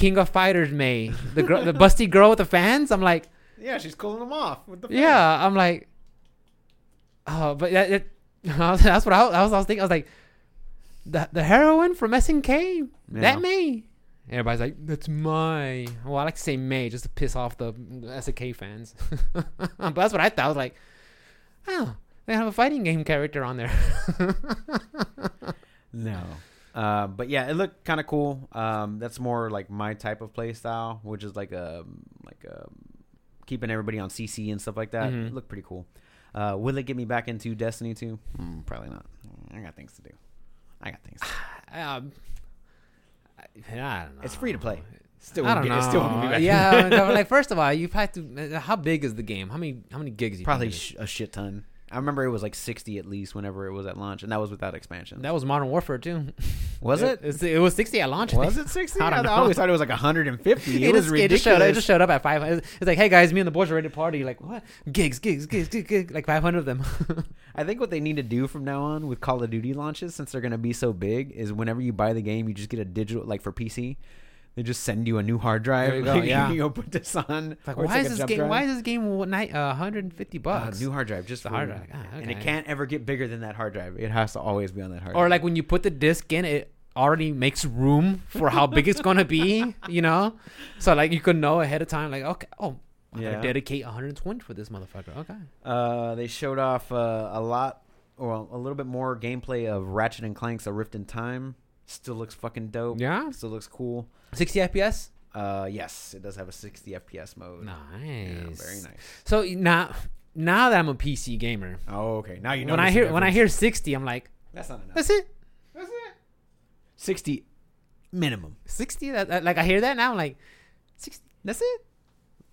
King of Fighters May, the girl, the busty girl with the fans. I'm like. yeah, she's cooling them off with the fan. Yeah, I'm like, oh, but that, it, that's what I, was- I was. I was thinking. I was like, the the heroine from SNK, Yeah. that May. Everybody's like, that's my. Well, I like to say May just to piss off the SNK fans. but that's what I thought. I was like, oh, they have a fighting game character on there. No. Uh, but yeah, it looked kind of cool. Um, that's more like my type of play style, which is like a like a keeping everybody on CC and stuff like that. Mhm. It looked pretty cool. Uh, will it get me back into Destiny 2? Mm, probably not. I got things to do. I got things. To do. um, I, don't know. It's free to play. Still, I don't get- know. still won't get me back. yeah, like first of all, you've had to. uh, How big is the game? How many? How many gigs? You probably sh- a shit ton. I remember it was like 60 at least whenever it was at launch, and that was without expansion. That was Modern Warfare too. was it? It's- It was sixty at launch. Was it 60? I I, don't know. always thought it was like 150. It, It, was just, it just showed. It just showed up at five. It's it's like, hey guys, me and the boys are ready to party. Like, what? Gigs, gigs, gigs, gigs, gigs. Like five hundred of them. I think what they need to do from now on with Call of Duty launches, since they're going to be so big, is whenever you buy the game, you just get a digital, like for PC, they just send you a new hard drive. There you go, Like, yeah. you go put this on. It's like, or it's why like is this game? drive. Why is this game one night uh, 150 Uh, bucks? new hard drive, just The hard drive. Ah, and it can't ever get bigger than that hard drive. It has to always be on that hard. Drive. Or drive. like when you put the disc in, it already makes room for how big it's gonna be. You know, so like you could know ahead of time. Like, okay, oh, I Yeah. gotta dedicate 120 for this motherfucker. Okay. Uh, they showed off uh, a lot, or a little bit more gameplay of Ratchet and Clank's A Rift in Time. Still looks fucking dope. Yeah. Still looks cool. 60 FPS. Uh, yes, it does have a 60 FPS mode. Nice. Yeah, very nice. So now, now that I'm a PC gamer, Oh, okay. Now you know. when I hear when I hear 60, I'm like, that's not enough. that's it. That's it. 60 minimum. 60 that, that- like i hear that now I'm like 60 that's it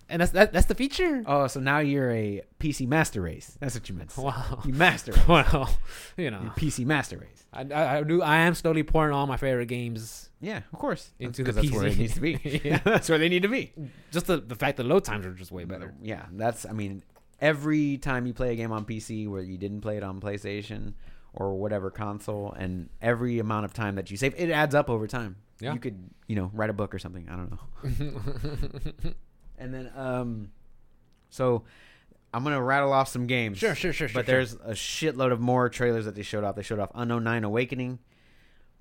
and that's that, that's the feature. Oh, so now you're a PC master race. That's what you meant. Wow. You master. Well, you know, You're PC master race. I, I, I do. I am slowly pouring all my favorite games Yeah, of course. Into That's- the that's where it PC. needs to be. Yeah. that's where they need to be. Just the, the fact that load times are just way mm, better. Yeah, that's. I mean, every time you play a game on PC where you didn't play it on PlayStation or whatever console, and every amount of time that you save, it adds up over time. Yeah. You could, you know, write a book or something. I don't know. And then, um, so I'm gonna rattle off some games. Sure, sure, sure, sure. But there's a shitload of more trailers that they showed off. They showed off Unknown Nine Awakening,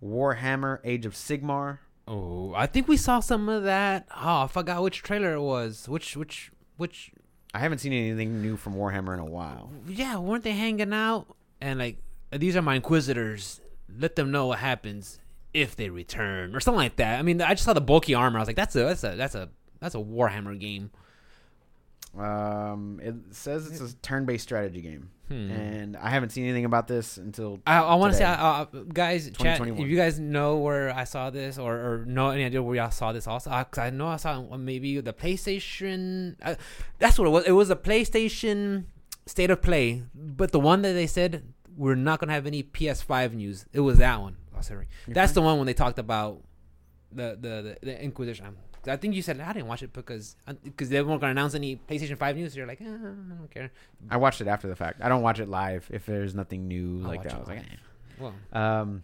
Warhammer Age of Sigmar. Oh, I think we saw some of that. Oh, I forgot which trailer it was. Which which which? I haven't seen anything new from Warhammer in a while. Yeah, weren't they hanging out and like these are my inquisitors? Let them know what happens if they return or something like that. I mean, I just saw the bulky armor. I was like, that's a that's a that's a that's a Warhammer game. Um, it says it's a turn-based strategy game, Hmm. and I haven't seen anything about this until I, I want to say, uh, uh, guys, chat, if you guys know where I saw this or, or know any idea where y'all saw this also, because I know I saw maybe the PlayStation. Uh, that's what it was. It was a PlayStation State of Play, but the one that they said we're not gonna have any PS5 news. It was that one. Oh, sorry, You're that's fine. the one when they talked about the the the, the Inquisition. I think you said I didn't watch it because because they weren't gonna announce any PlayStation Five news. So you're like, eh, I don't care. I watched it after the fact. I don't watch it live if there's nothing new I'll like that. I was like. Well, eh. um,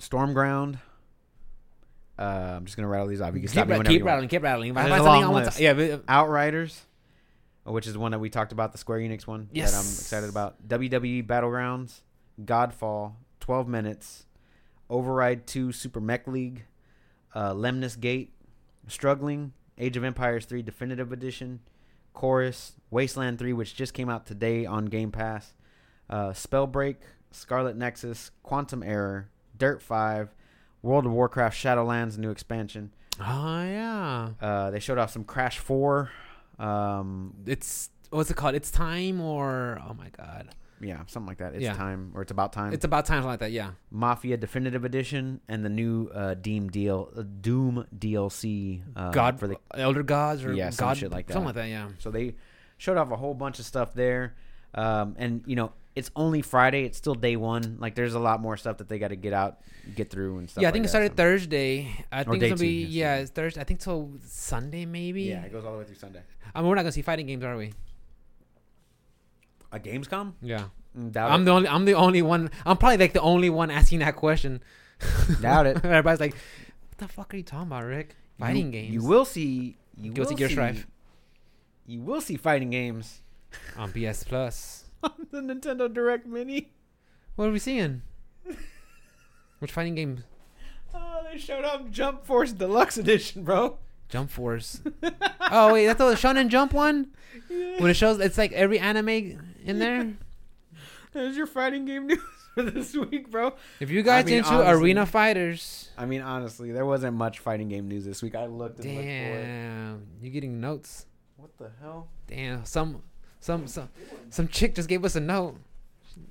Stormground. Uh, I'm just gonna rattle these off. You can keep, stop ra- whenever keep rattling, keep rattling. I There's find a something long I want list. to- yeah, but, Outriders, which is the one that we talked about, the Square Enix one that I'm excited about. WWE Battlegrounds, Godfall, 12 Minutes, Override 2 Super Mech League, uh, Lemnis Gate, Struggling, Age of Empires 3 Definitive Edition, Chorus, Wasteland 3, which just came out today on Game Pass, uh, Spellbreak, Scarlet Nexus, Quantum Error, Dirt 5, World of Warcraft Shadowlands new expansion. oh yeah, Uh, they showed off some Crash 4. Um, it's what's it called? It's time or oh my god, yeah, something like that. It's Yeah. time, or it's about time. it's about time like that. Yeah, Mafia Definitive Edition and the new uh, Doom deal, uh, Doom DLC. Uh, God for the Elder Gods or Yeah, some God, shit like that. something like that. Yeah, so they showed off a whole bunch of stuff there, um, and you know it's only Friday. It's still day one. Like there's a lot more stuff that they got to get out, get through, and stuff. yeah. I like think it that, started so- Thursday. I think day it's gonna be yes, yeah. it's Thursday. I think till Sunday maybe. Yeah, it goes all the way through Sunday. I mean, we're not gonna see fighting games, are we? A Gamescom? Yeah. Doubt I'm it. the only. I'm the only one. I'm probably like the only one asking that question. Doubt it. Everybody's like, "What the fuck are you talking about, Rick? Fighting you, games You will see. You Guilty will Gear see, Strive. You will see fighting games on PS Plus." on the Nintendo Direct Mini. What are we seeing? Which fighting games? Oh, they showed up Jump Force Deluxe Edition, bro. Jump Force. oh wait, that's the Shonen Jump one. When it shows, it's like every anime in there. There's your fighting game news for this week, bro. If you guys mean, into honestly- arena fighters, I mean, honestly, there wasn't much fighting game news this week. I looked and looked for it. damn, you getting notes? What the hell? Damn, some, some, some, some chick just gave us a note.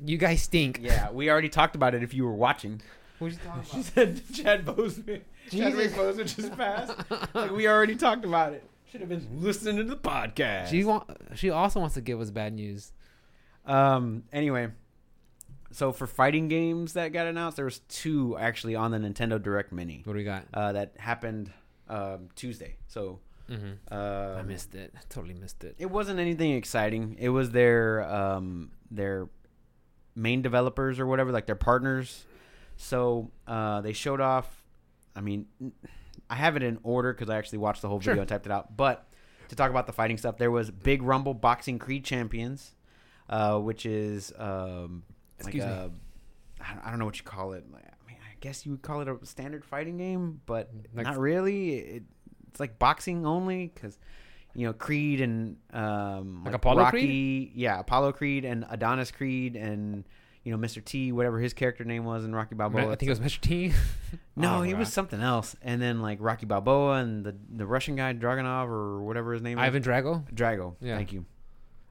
You guys stink. Yeah, we already talked about it if you were watching. What you talking about? She said Chad Boseman. Chadwick Boseman just passed. like, we already talked about it. Should have been listening to the podcast. She want. She also wants to give us bad news. Um. Anyway, so for fighting games that got announced, there was two actually on the Nintendo Direct Mini What do we got? uh, that happened um, Tuesday. So Mm-hmm. uh, I missed it. I totally missed it. it wasn't anything exciting. It was their um, their main developers or whatever, like their partners. So uh, they showed off. I mean, I have it in order because I actually watched the whole video and typed it out. But to talk about the fighting stuff, there was Big Rumble Boxing Creed Champions, uh, which is um, like Excuse me. a I don't- know what you call it. Like, I mean, I guess you would call it a standard fighting game, but Like- not really. It, it's like boxing only because you know Creed and um, Like Apollo Rocky, Creed? yeah, Apollo Creed and Adonis Creed and you know Mr. T, whatever his character name was in Rocky Balboa. I think it was Mr. T. no, Oh, he was something else. And then like Rocky Balboa and the the Russian guy Dragonov or whatever his name is. Ivan Drago. Drago. Yeah. Thank you.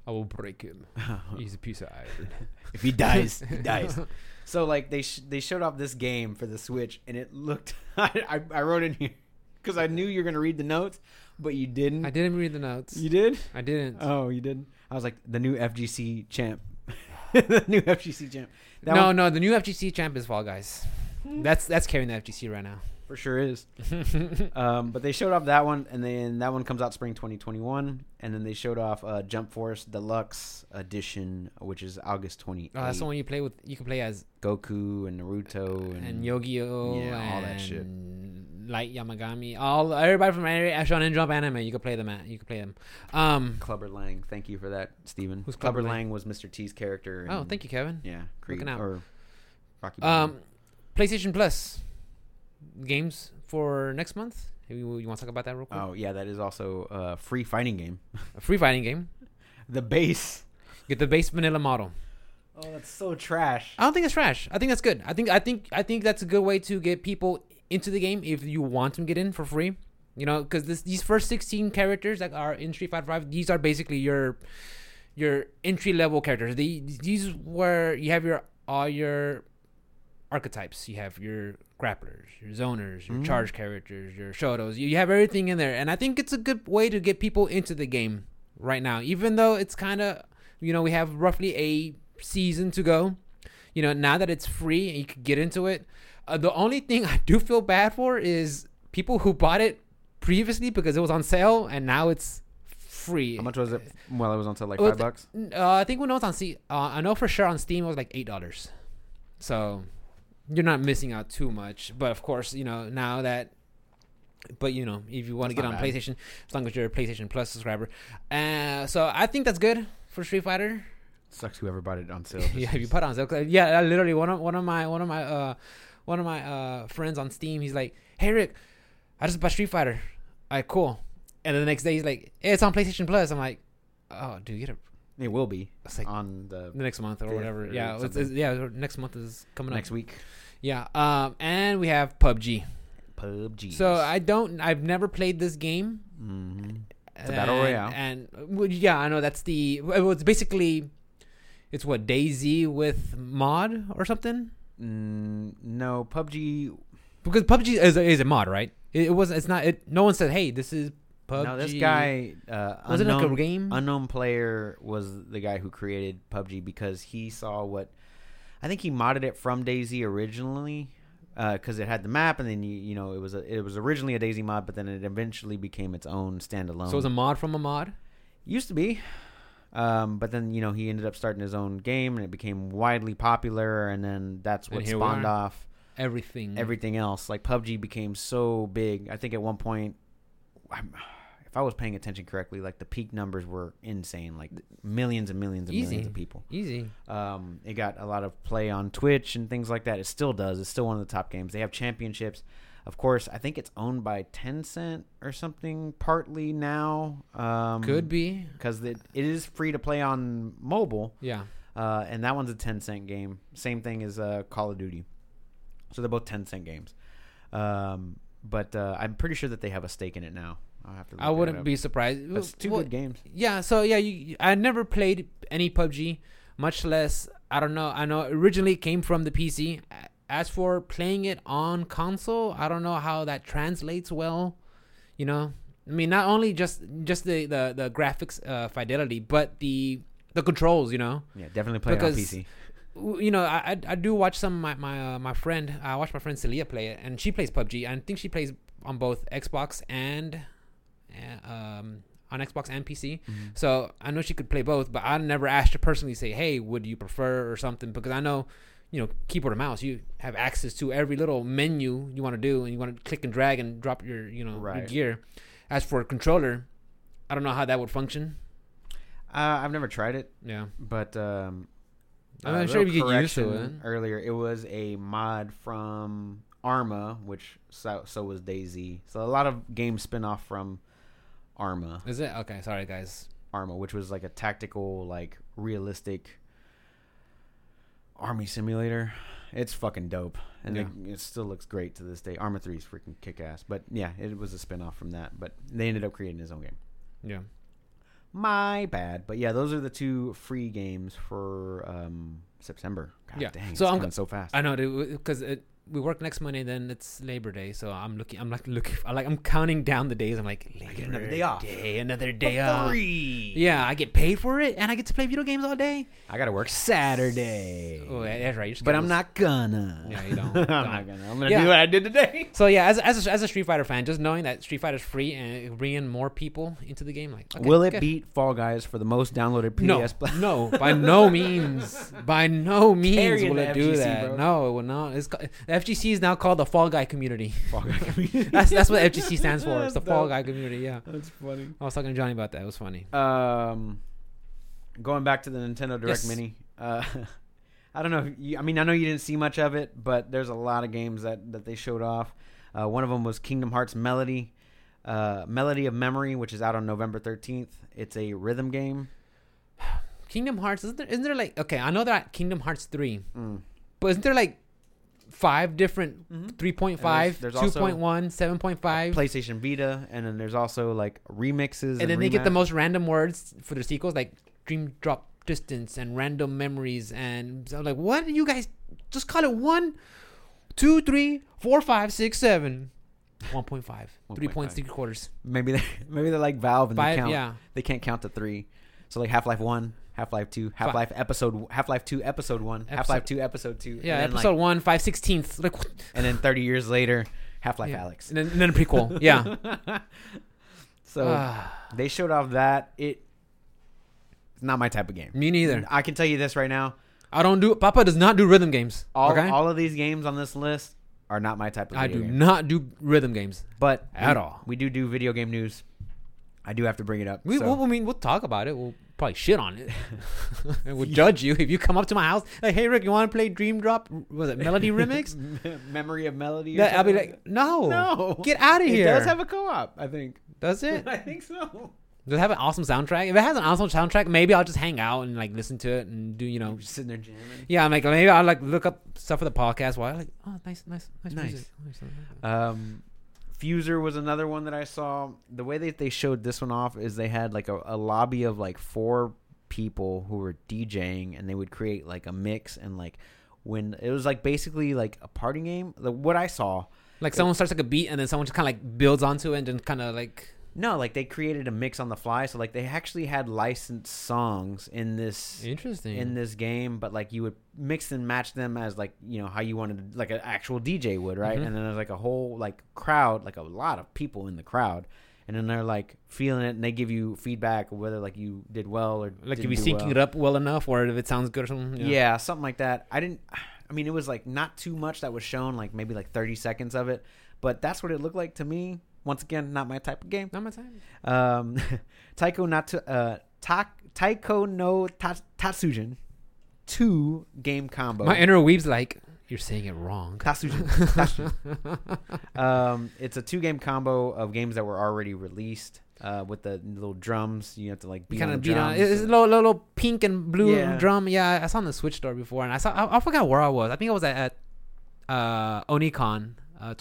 I will break him. He's a piece of iron. if he dies, he dies. So like they sh- they showed off this game for the Switch, and it looked. I, I, wrote in here because I knew you're gonna read the notes. but you didn't. I didn't read the notes. You did? I didn't. Oh, you didn't. I was like the new FGC champ. the new FGC champ. That no, one no, the new FGC champ is Fall Guys. Hmm? That's that's carrying the FGC right now. For sure is. Um, but they showed off that one, and then that one comes out spring 2021, and then they showed off uh, Jump Force Deluxe Edition, which is August 28th. Oh, that's the one you play with. You can play as Goku and Naruto and, and Yu-Gi-Oh, Yeah, all that shit. Light Yamagami, all everybody from Shonen Jump anime. You can play them at. You can play them. Um. Clubber Lang. Thank you for that, Steven. Who's Clubber Clubber Lang? was Mr. T's character. Oh, thank you, Kevin. Yeah, Creed Looking out. or Rocky. Um, PlayStation Plus games for next month. You, you want to talk about that real quick? oh yeah, that is also a free fighting game. A free fighting game. The base. Get the base vanilla model. Oh, that's so trash. I don't think it's trash. I think that's good. I think I think I think that's a good way to get people into the game if you want them to get in for free. You know, because these first sixteen characters that are in Street Fighter Five, these are basically your your entry level characters. These these where you have your all your archetypes. You have your grapplers, your zoners, your Mhm. charge characters, your shotos. You, have everything in there, and I think it's a good way to get people into the game right now. Even though it's kind of you know we have roughly a season to go. You know, now that it's free and you can get into it. Uh, the only thing I do feel bad for is people who bought it previously because it was on sale and now it's free. How much was it? Well, it was on sale like five bucks. Uh, I think when it was on Steam, uh, I know for sure on Steam it was like eight dollars. So you're not missing out too much. But of course, you know now that. But you know, if you want to get on bad. PlayStation, as long as you're a PlayStation Plus subscriber, uh, so I think that's good for Street Fighter. Sucks whoever bought it on sale. yeah, if you put it on sale, Yeah, literally one of one of my one of my uh one of my uh friends on Steam. He's like, "Hey Rick, I just bought Street Fighter. All right, cool." And then the next day he's like, "Hey, it's on PlayStation Plus." I'm like, "Oh, dude, get it." It will be It's like on the the next month or Fifth whatever. or Yeah, it's, something. it's- yeah. Next month is coming next up. week. Yeah. Um, and we have PUBG. PUBG. So I don't. I've never played this game. hmm It's a battle And- royale. And well, yeah, I know that's the. Well, it's basically, it's what DayZ with mod or something. Mm, no, PUBG. Because PUBG is a, is a mod, right? It, it wasn't. It's not. It. No one said, "Hey, this is PUBG." No, this guy. Uh, was unknown, it like a game? unknown player was the guy who created PUBG because he saw what. I think he modded it from DayZ originally because it had the map, and then you you know it was a, it was originally a DayZ mod, but then it eventually became its own standalone. so it was a mod from a mod. Used to be. Um, but then you know he ended up starting his own game and it became widely popular and then that's what spawned off Everything. everything else. Like PUBG became so big. I think at one point, I'm, if I was paying attention correctly, like the peak numbers were insane, like millions and millions and Easy. millions of people. Easy. Um, it got a lot of play on Twitch and things like that. It still does. It's still one of the top games. They have championships. Of course, I think it's owned by Tencent or something partly now. Um, Could be. because it, it is free to play on mobile, Yeah. uh, and that one's a Tencent game. Same thing as uh, Call of Duty. So they're both Tencent games. Um, but uh, I'm pretty sure that they have a stake in it now. I'll have to. I wouldn't be surprised. That's two Well, good games. Yeah, so yeah, you, I never played any PUBG, much less I don't know. I know originally it came from the PC. As for playing it on console, I don't know how that translates well. You know, I mean, not only just just the the, the graphics uh, fidelity, but the the controls. You know, Yeah, definitely play it on PC. You know, I I, I do watch some of my my uh, my friend. I watch my friend Celia play it, and she plays PUBG. And I think she plays on both Xbox and um on Xbox and PC. Mhm. So I know she could play both, but I never asked her personally. Say, hey, would you prefer or something? Because I know, you know, keyboard and mouse, you have access to every little menu you want to do, and you want to click and drag and drop your, you know, your gear. As for a controller, I don't know how that would function. Uh, I've never tried it, Yeah, but um, I'm uh, not sure if you get used to correction Earlier, it was a mod from Arma, which so, so was DayZ. So a lot of games spin off from Arma. is it okay? Sorry, guys. Arma, which was like a tactical, like realistic army simulator. It's fucking dope, and Yeah. it, it still looks great to this day. Arma Three is freaking kick ass, but yeah, it was a spin off from that. But they ended up creating his own game. Yeah. My bad, but yeah, those are the two free games for um, September. God Yeah. dang, So it's I'm so fast. I know, because we work next Monday, then it's Labor Day. So I'm looking. I'm like looking. I like. I'm counting down the days. I'm like, Labor get another day off. Day, another day For off. free. Yeah, I get paid for it, and I get to play video games all day. I gotta work Saturday. Oh, that's right. but I'm not gonna. Yeah, you don't. I'm Don't. not gonna. I'm gonna Yeah. do what I did today. So yeah, as as a, as a Street Fighter fan, just knowing that Street Fighter's free and bringing more people into the game, like, okay, Will it good. beat Fall Guys for the most downloaded No, PS? Play? no, by no means, by no means Carrying will it do FGC, that. bro. No, it will not. It's FGC is now called the Fall Guy community. Fall Guy community. That's that's what FGC stands for. It's the Fall. Guy community. Yeah, That's funny. I was talking to Johnny about that. It was funny. Um, going back to the Nintendo Direct Yes. Mini. Uh, I don't know. If you, I mean, I know you didn't see much of it, but there's a lot of games that that they showed off. Uh, one of them was Kingdom Hearts Melody, uh, Melody of Memory, which is out on November 13th. It's a rhythm game. Kingdom Hearts isn't there? Isn't there like okay? I know that Kingdom Hearts three, Mm. but isn't there like five different Mhm. 3.5, there's- there's 2.1, 7.5, PlayStation Vita, and then there's also like remixes. and then they get the most random words for their sequels, like Dream Drop Distance and Random Memories, and so I'm like, what? You guys just call it one, two, three, four, five, six, seven. 1.5 3 points 1.5. three quarters Maybe they maybe they're like Valve and they five count. yeah They can't count to three. So like Half Life One, Half Life Two, Half Life Episode, Half Life Two, Episode One, Half Life Two, Episode Two. yeah and then, like- episode one five sixteenths like and then 30 years later, Half Life Yeah. Alyx. and then, and then a prequel yeah so Ah, they showed off that it. It's not my type of game. me neither I can tell you this right now. I don't do Papa does not do rhythm games All okay all of these games on this list are not my type of. I do game. not do rhythm games but at we, all. We do do video game news. I do have to bring it up. We, so- we'll, I mean, we'll talk about it. We'll probably shit on it. and we'll judge you if you come up to my house like, "Hey, Rick, you want to play Dream Drop? Was it Melody Remix?" Memory of Melody. That, I'll be like, "No, no, get out of here." It does have a co-op, I think. Does it? I think so. Does it have an awesome soundtrack? If it has an awesome soundtrack, maybe I'll just hang out and like listen to it and do you know. Just sitting there jamming. Yeah, I'm like maybe I'll like look up stuff for the podcast. While like, oh, nice, nice, nice, Nice. music. Um, Fuser was another one that I saw. The way that they showed this one off is they had like a, a lobby of like four people who were DJing, and they would create like a mix and like when it was like basically like a party game. The, what I saw, Like someone starts like a beat and then someone just kind of like builds onto it and then kind of like no, like they created a mix on the fly. So like they actually had licensed songs in this interesting. in this game, but like you would mix and match them as like you know how you wanted, like an actual DJ would, right? Mhm. And then there's like a whole like crowd, like a lot of people in the crowd, and then they're like feeling it, and they give you feedback whether like you did well or like if you do syncing well. it up well enough or if it sounds good or something. Yeah. something like that. I didn't. I mean, it was like not too much that was shown, like maybe like 30 seconds of it, but that's what it looked like to me. Once again, not my type of game. Not my type. Um, Taiko Natu, uh, Ta- Taiko no Ta- Tatsujin, two game combo. My inner weeb's like, you're saying it wrong. Tatsujin. Tatsujin. um, it's a two game combo of games that were already released. Uh, with the little drums, you have to like beat kind on of beat on it's a little, little pink and blue Yeah. drum. Yeah, I saw on the Switch store before, and I saw I, I forgot where I was. I think I was at, at uh, Onicon, uh,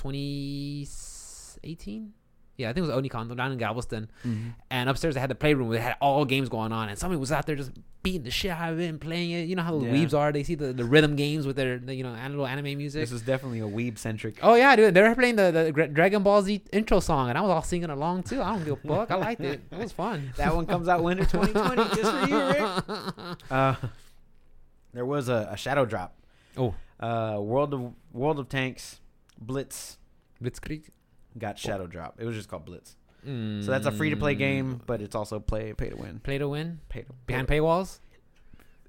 2018. Yeah, I think it was Onicon down in Galveston. Mhm. And upstairs they had the playroom where they had all games going on, and somebody was out there just beating the shit out of it and playing it. You know how the Yeah. weebs are; they see the, the rhythm games with their the, you know little anime music. This is definitely a weeb centric. Oh yeah, dude, they were playing the, the Dragon Ball Z intro song, and I was all singing along too. I don't give a fuck. I liked it. It was fun. That one comes out winter 2020 just for you, Rick. Uh, there was a, a shadow drop. Oh. Uh, World of World of Tanks, Blitz Blitzkrieg. Got shadow drop. It was just called Blitz. Mm. So that's a free to play game, but it's also play pay to win. Play to win Pay to behind pay. paywalls,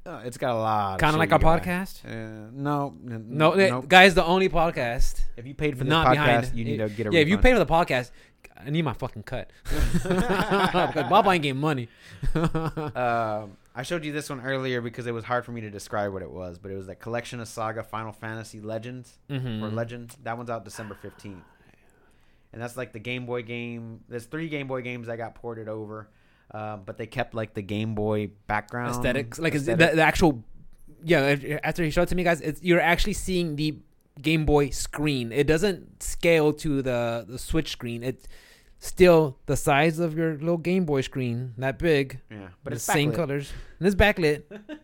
Uh, it's got a lot. kind of like our podcast. Uh, no, n- No, eh, nope. guys, the only podcast If you paid for not podcast, behind. you need to get a yeah. If you refund. pay for the podcast, I need my fucking cut. because Bob ain't getting money. Um, I showed you this one earlier because it was hard for me to describe what it was, but it was that collection of Saga Final Fantasy Legends Mhm. or Legend. That one's out December fifteenth, and that's like the Game Boy game. There's three Game Boy games that got ported over, uh, but they kept like the Game Boy background aesthetics, like is the, the actual. Yeah, after he showed it to me, guys, it's, you're actually seeing the Game Boy screen. It doesn't scale to the the Switch screen. It's still the size of your little Game Boy screen, that big. yeah, but it's it's same backlit. colors and it's backlit.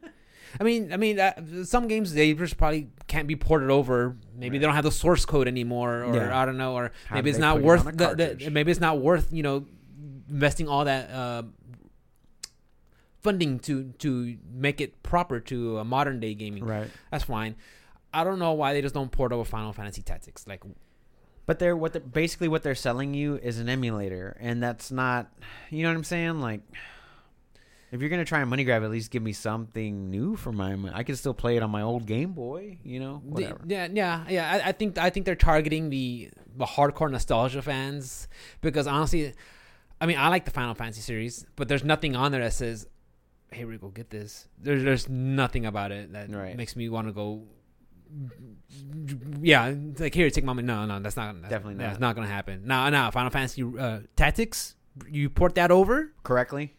I mean, I mean, uh, some games they just probably can't be ported over. Maybe Right. they don't have the source code anymore, or Yeah. I don't know, or How maybe it's not put it worth the, the maybe it's not worth you know investing all that uh, funding to to make it proper to a modern day gaming. Right. That's fine. I don't know why they just don't port over Final Fantasy Tactics. Like, But they're what they're, basically what they're selling you is an emulator, and that's not. You know what I'm saying? Like, if you're gonna try and money grab, at least give me something new for my. I can still play it on my old Game Boy. You know, the- whatever. yeah, yeah, yeah. I, I think I think they're targeting the the hardcore nostalgia fans because honestly, I mean, I like the Final Fantasy series, but there's nothing on there that says, "Hey, Rico, get this." There's there's nothing about it that Right. makes me want to go. Yeah, like here, take my money. No, no, that's not that's, Definitely That's not. not gonna happen. No, no. Final Fantasy uh, Tactics, you port that over. Correctly.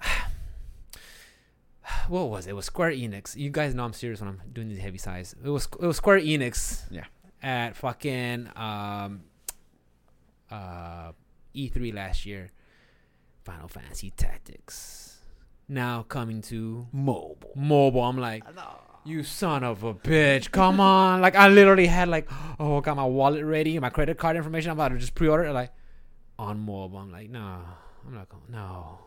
what was it? It was Square Enix. You guys know I'm serious when I'm doing these heavy size. It was it was Square Enix. Yeah. At fucking um uh E3 last year. Final Fantasy Tactics. Now coming to Mobile. mobile. I'm like, you son of a bitch. Come on. Like I literally had like, oh, I got my wallet ready, my credit card information. I'm about to just pre-order it. Like on mobile. I'm like, no, I'm not going. No.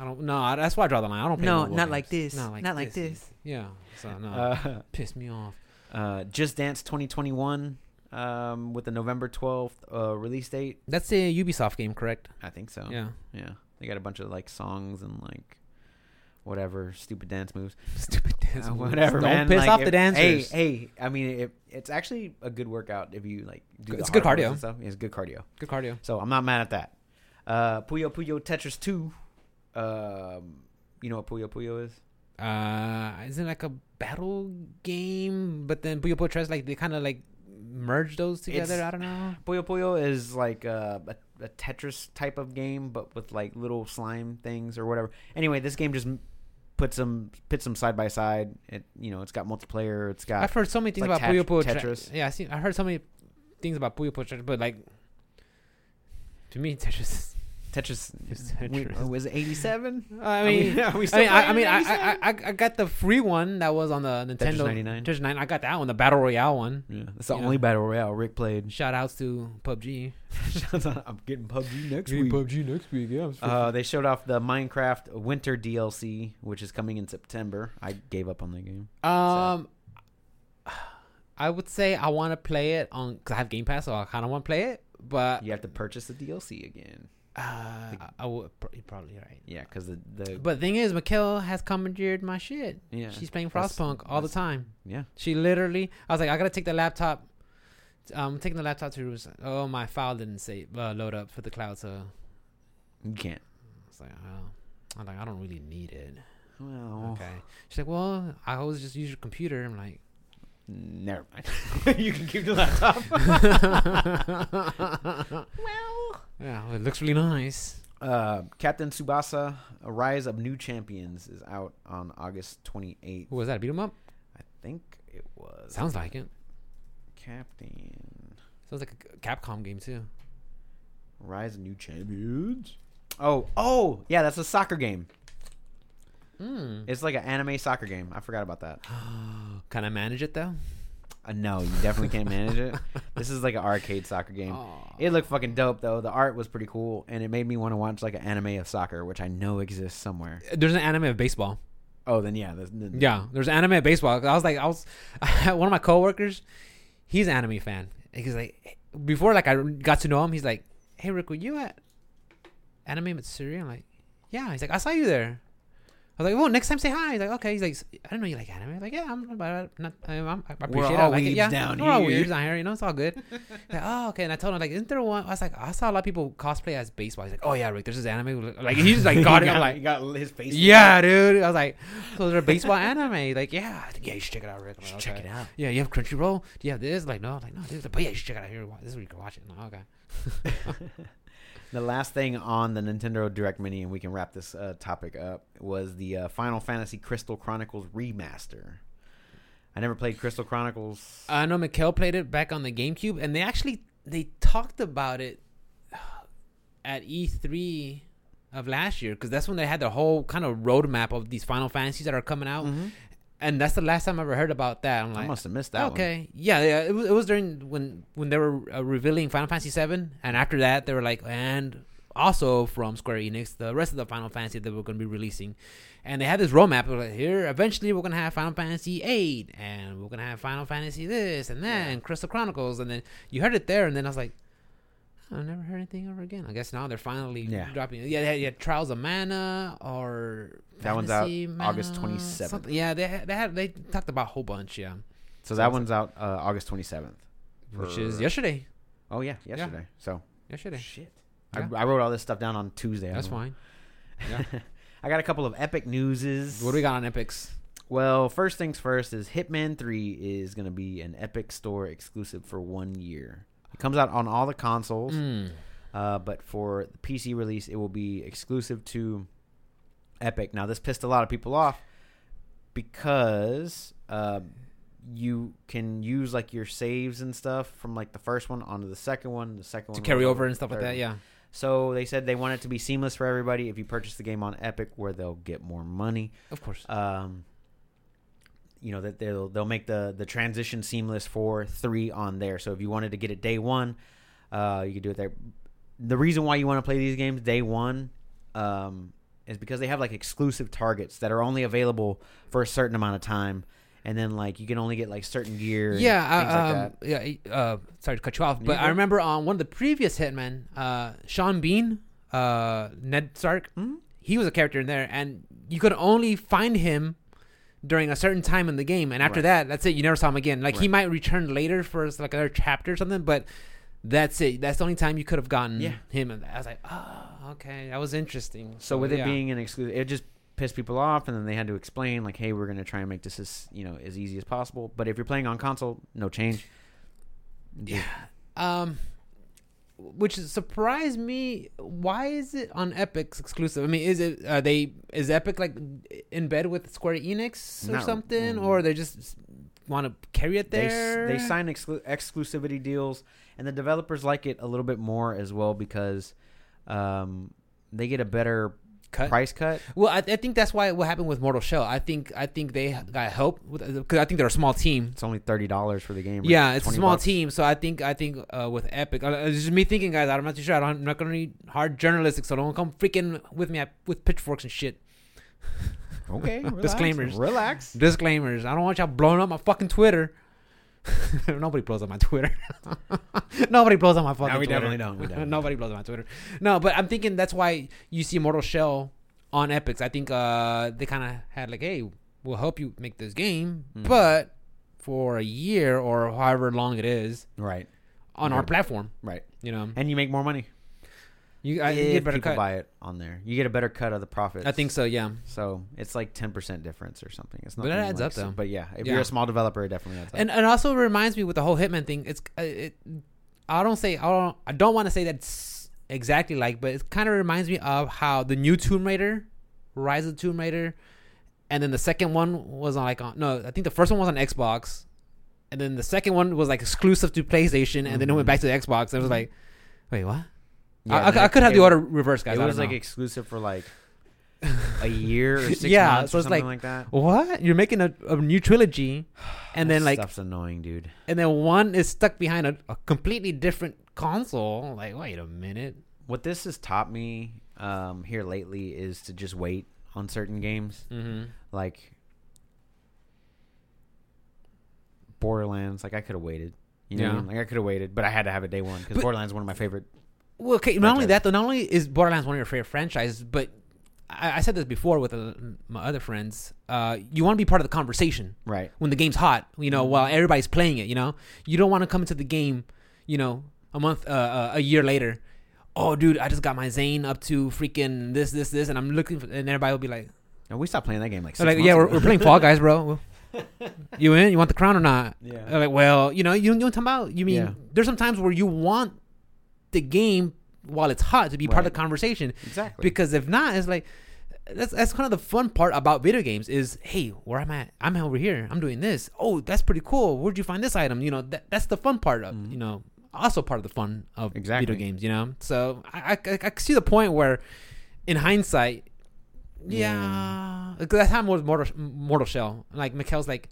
I don't. No, that's why I draw the line. I don't. Play No, not like this. Not like Not like this. this. Yeah. So no, Uh, piss me off. uh, Just Dance 2021 um, with the November 12th uh, release date. That's a Ubisoft game, correct? I think so. Yeah. Yeah. They got a bunch of like songs and like whatever stupid dance moves. Stupid dance. Uh, moves. whatever, Don't man. piss Like, off if- the dancers. Hey, hey. I mean, it, it's actually a good workout if you like. Do It's the good cardio. and stuff. It's good cardio. Good cardio. So I'm not mad at that. Uh, Puyo Puyo Tetris 2. Um, you know what Puyo Puyo is? Uh, isn't it like a battle game? But then Puyo Puyo Tres like they kind of like merge those together. It's- I don't know. Puyo Puyo is like a, a, a Tetris type of game, but with like little slime things or whatever. Anyway, this game just puts them pits them side by side. It you know it's got multiplayer. It's got I've heard so many things like about Puyo Puyo Tetris. Yeah, I see. I heard so many things about Puyo Puyo Tetris, but like to me, Tetris. Tetris. Was it 87? I mean, I mean, I, I mean, I, I, I, got the free one that was on the Nintendo Tetris 99. Tetris 9. I got that one, the Battle Royale one. Yeah, that's the You only know. battle royale Rick played. Shout outs to PUBG. I'm getting PUBG next week. PUBG next week. Yeah. Uh, they showed off the Minecraft Winter DLC, which is coming in September. I gave up on the game. Um, I would say I want to play it on because I have Game Pass, so I kind of want to play it. But You have to purchase the DLC again. Uh, I would you're probably right. Yeah, because the, the But thing is, Mikkel has commandeered my shit. yeah She's playing Frostpunk all the time. yeah. She literally, I was like, I gotta take the laptop. Um, taking the laptop to. Oh, my file didn't save uh, load up for the cloud, so You can't. it's like, oh. I'm like, I don't really need it. Well, Okay. She's like, well, I always just use your computer. I'm like, never mind. you can keep the laptop. well, yeah, well, it looks really nice. uh, Captain Tsubasa: A Rise of New Champions is out on August 28th. Who was that? Beat 'em up? I think it was. Sounds like it. Captain Sounds like a Capcom game too. Rise of New Champions. Oh, oh, yeah, that's a soccer game. Hmm. It's like an anime soccer game. I forgot about that. Can I manage it though? Uh, no, you definitely can't manage it. This is like an arcade soccer game. Aw. It looked fucking dope though. The art was pretty cool, and it made me want to watch like an anime of soccer, which I know exists somewhere. There's an anime of baseball. Oh, then yeah, there's, then- Yeah, there's anime of baseball. I was like, I was one of my coworkers. He's an anime fan. He's like, before like I got to know him, he's like, "Hey Rick, were you at Anime Matsuri?" I'm like, "Yeah." He's like, "I saw you there." I was like, "Well, next time say hi." He's like, "Okay." He's like, "I didn't know you like anime." I'm like, "Yeah, I'm, but not, I'm, I'm, I appreciate it. I all like it. Yeah, down we're all here." weebs down here. You know, it's all good." Like, "Oh, okay." And I told him like, "Isn't there one?" I was like, "I saw a lot of people cosplay as baseball." He's like, "Oh yeah, Rick, there's this anime." Like he just like got it. I'm like, he got his face. yeah, dude. I was like, so they're baseball anime. Like, yeah, yeah, you should check it out, Rick. I'm like, check it out. Yeah, you have Crunchyroll. Do you have this? Like, no, I'm like no, dude. But yeah, you should check it out here. This is where you can watch it. No, okay. The last thing on the Nintendo Direct Mini, and we can wrap this uh, topic up, was the uh, Final Fantasy Crystal Chronicles remaster. I never played Crystal Chronicles. I know Mikkel played it back on the GameCube, and they actually they talked about it at E3 of last year because that's when they had the whole kind of roadmap of these Final Fantasies that are coming out, Mhm. And that's the last time I ever heard about that. I'm like, I must have missed that one. okay, yeah, yeah. It was, it was during when when they were uh, revealing Final Fantasy VII, and after that they were like, and also from Square Enix, the rest of the Final Fantasy that we're going to be releasing, and they had this roadmap. Like, here, eventually we're going to have Final Fantasy VIII, and we're going to have Final Fantasy this and that, and Crystal Chronicles, and then you heard it there, and then I was like. I never heard anything ever again. I guess now they're finally Yeah. dropping. Yeah, they had, had Trials of Mana or That one's out Fantasy August 27th. Yeah, they had, they had they talked about a whole bunch. Yeah, So that one's out uh, August 27th. which is yesterday. Oh yeah, yesterday. So Yesterday. shit. Yeah. I, I wrote all this stuff down on Tuesday. That's fine. Yeah. I got a couple of epic newses. What do we got on Epics? Well, first things first is Hitman 3 is going to be an Epic Store exclusive for one year. Comes out on all the consoles, Mm. uh, but for the PC release, it will be exclusive to Epic. Now, this pissed a lot of people off because uh, you can use like your saves and stuff from like the first one onto the second one, the second To one carry over and stuff like that. Yeah. So they said they want it to be seamless for everybody. If you purchase the game on Epic, where they'll get more money Of course. um, you know that they'll they'll make the the transition seamless for three on there. So if you wanted to get it day one, uh, you could do it there. The reason why you want to play these games day one um, is because they have like exclusive targets that are only available for a certain amount of time, and then like you can only get like certain gear. Yeah. things Uh, like um, that. yeah. Uh, sorry to cut you off, but I remember on one of the previous Hitman, uh, Sean Bean, uh, Ned Stark, Mhm. he was a character in there, and you could only find him during a certain time in the game, and after Right. that, that's it. You never saw him again. Like he might return later for like another chapter or something, but that's it. That's the only time you could have gotten Yeah. him. And I was like, oh, okay, that was interesting. So with it being an exclusive, it just pissed people off, and then they had to explain like, "Hey, we're gonna try and make this as you know as easy as possible." But if you're playing on console, no change. Yeah. Um, which surprised me. Why is it on Epic's exclusive? I mean, is it are they is Epic like in bed with Square Enix or Not- something, mm. or they just want to carry it They s- there? they sign exclu- exclusivity deals, and the developers like it a little bit more as well because um, they get a better cut. price cut. Well, I, I think that's why what happened with Mortal Shell. I think I think they got help because I think they're a small team. It's only thirty dollars for the game. Yeah, it's a small bucks. team, so I think I think uh, with Epic, uh, it's just me thinking, guys. I'm not too sure. I don't, I'm not gonna read hard journalistic, so don't come freaking with me at, with pitchforks and shit. Okay, relax, Disclaimers. Relax. Disclaimers. I don't want y'all blowing up my fucking Twitter. Nobody blows up my Twitter. Nobody blows up my fucking we Twitter. definitely don't. We definitely Nobody blows up my Twitter. No, but I'm thinking that's why you see Mortal Shell on Epics. I think uh, they kind of had like, hey, we'll help you make this game, Mhm. but for a year or however long it is Right, on Yeah. our platform. right, You know, and you make more money. You, I, you get a better people cut. buy it on there, you get a better cut of the profits. I think so. Yeah. so. It's like ten percent difference or something. It's not. But it adds up, though. But yeah, if Yeah. you're a small developer, it definitely adds up. and and also reminds me with the whole Hitman thing. It's uh, it. I don't say I don't. I don't want to say that's exactly like, but it kind of reminds me of how the new Tomb Raider, Rise of the Tomb Raider, and then the second one was on like on no. I think the first one was on Xbox, and then the second one was like exclusive to PlayStation, and then it went Mhm. back to the Xbox. And it was like, wait, what? I, I, I could have the order reversed, guys. It was like exclusive for like a year or six Yeah, months so or it's something like- like, that. what? You're making a, a new trilogy, and then like stuff's annoying, dude. and then one is stuck behind a, a completely different console. Like, wait a minute. What this has taught me um, here lately is to just wait on certain games, Mm-hmm. like Borderlands. Like I could have waited. You know, I Yeah. mean? like I could have waited, but I had to have it day one because Borderlands is one of my favorite. Well, okay. Not only that, though, not only is Borderlands one of your favorite franchises, but I, I said this before with uh, my other friends. Uh, you want to be part of the conversation Right. when the game's hot. You know, while everybody's playing it. You know, you don't want to come into the game. You know, a month, uh, uh, a year later. Oh, dude, I just got my Zane up to freaking this, this, this, and I'm looking, for, and everybody will be like, we stopped playing that game like. Six like, yeah, we're, we're playing Fall Guys, bro. you in? You want the crown or not? Yeah. They're like, well, you know, you, don't you know what I'm talking about? You mean Yeah. there's some times where you want the game while it's hot to be part of the conversation Exactly. because if not, it's like that's that's kind of the fun part about video games is hey, where I'm I? I'm over here, I'm doing this. Oh, that's pretty cool. Where'd you find this item? You know, that that's the fun part of Mhm. you know also part of the fun of Exactly. video games. You know, so I I, I see the point where in hindsight, yeah, because that time was Mortal, Mortal Shell. Like Mikhail's like,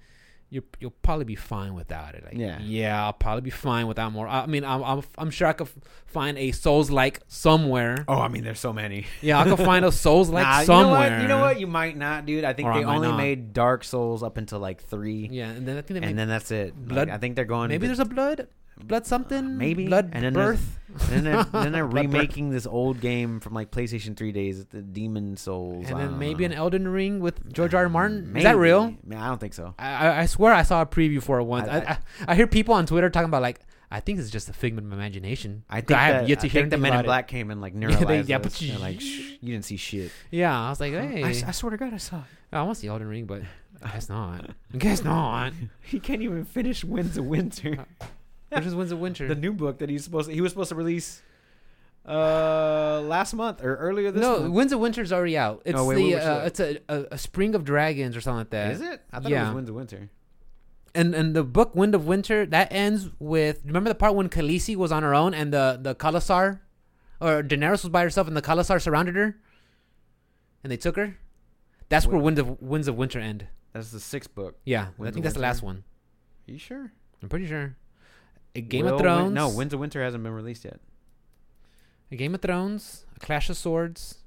you you'll probably be fine without it. Like, Yeah. yeah, I'll probably be fine without more. I mean, I'm I'm, I'm sure I could find a Souls like somewhere. Oh, I mean, there's so many. Yeah, I could find a Souls like Nah, somewhere. You know, what? you know what? You might not, dude. I think Or they might only made Dark Souls up until like three, Yeah, and then I think they and then that's it. Blood- Like, I think they're going. maybe to- there's a blood blood something maybe blood and then birth. And then they're, then they're remaking this old game from like PlayStation 3 days, the Demon Souls. and I then maybe an. Elden Ring with George R. R. Martin. Maybe. Is that real? Man, I don't think so. I, I- I swear I saw a preview for it once. I- I, I, I, hear people on Twitter talking about like I think it's just a figment of imagination. I think have that, yet to I hear think the Men in about it. Black came and like Yeah, neuralized they- yeah, us. but- like, you didn't see shit. Yeah, I was like, hey, I, I swear to God, I saw it. I want to see Elden Ring, but I guess not. I guess not. He can't even finish Winds of Winter. Uh, Which is Winds of Winter. the new book that he's supposed to, he was supposed to release uh last month or earlier this year. no, month. Winds of Winter's already out. It's Oh, wait, the uh, it's a, a a Spring of Dragons or something like that. Is it? I thought it yeah. was Winds of Winter. And and the book Wind of Winter that ends with remember the part when Khaleesi was on her own and the the Khalasar or Daenerys was by herself and the Khalasar surrounded her and they took her. That's where Wait. Wind of Winds of Winter end. That's the sixth book. Yeah, I Winds think that's the last one. Are you sure? I'm pretty sure. A Game Will of Win- Thrones. no, Winds of Winter hasn't been released yet. A Game of Thrones. A Clash of Swords.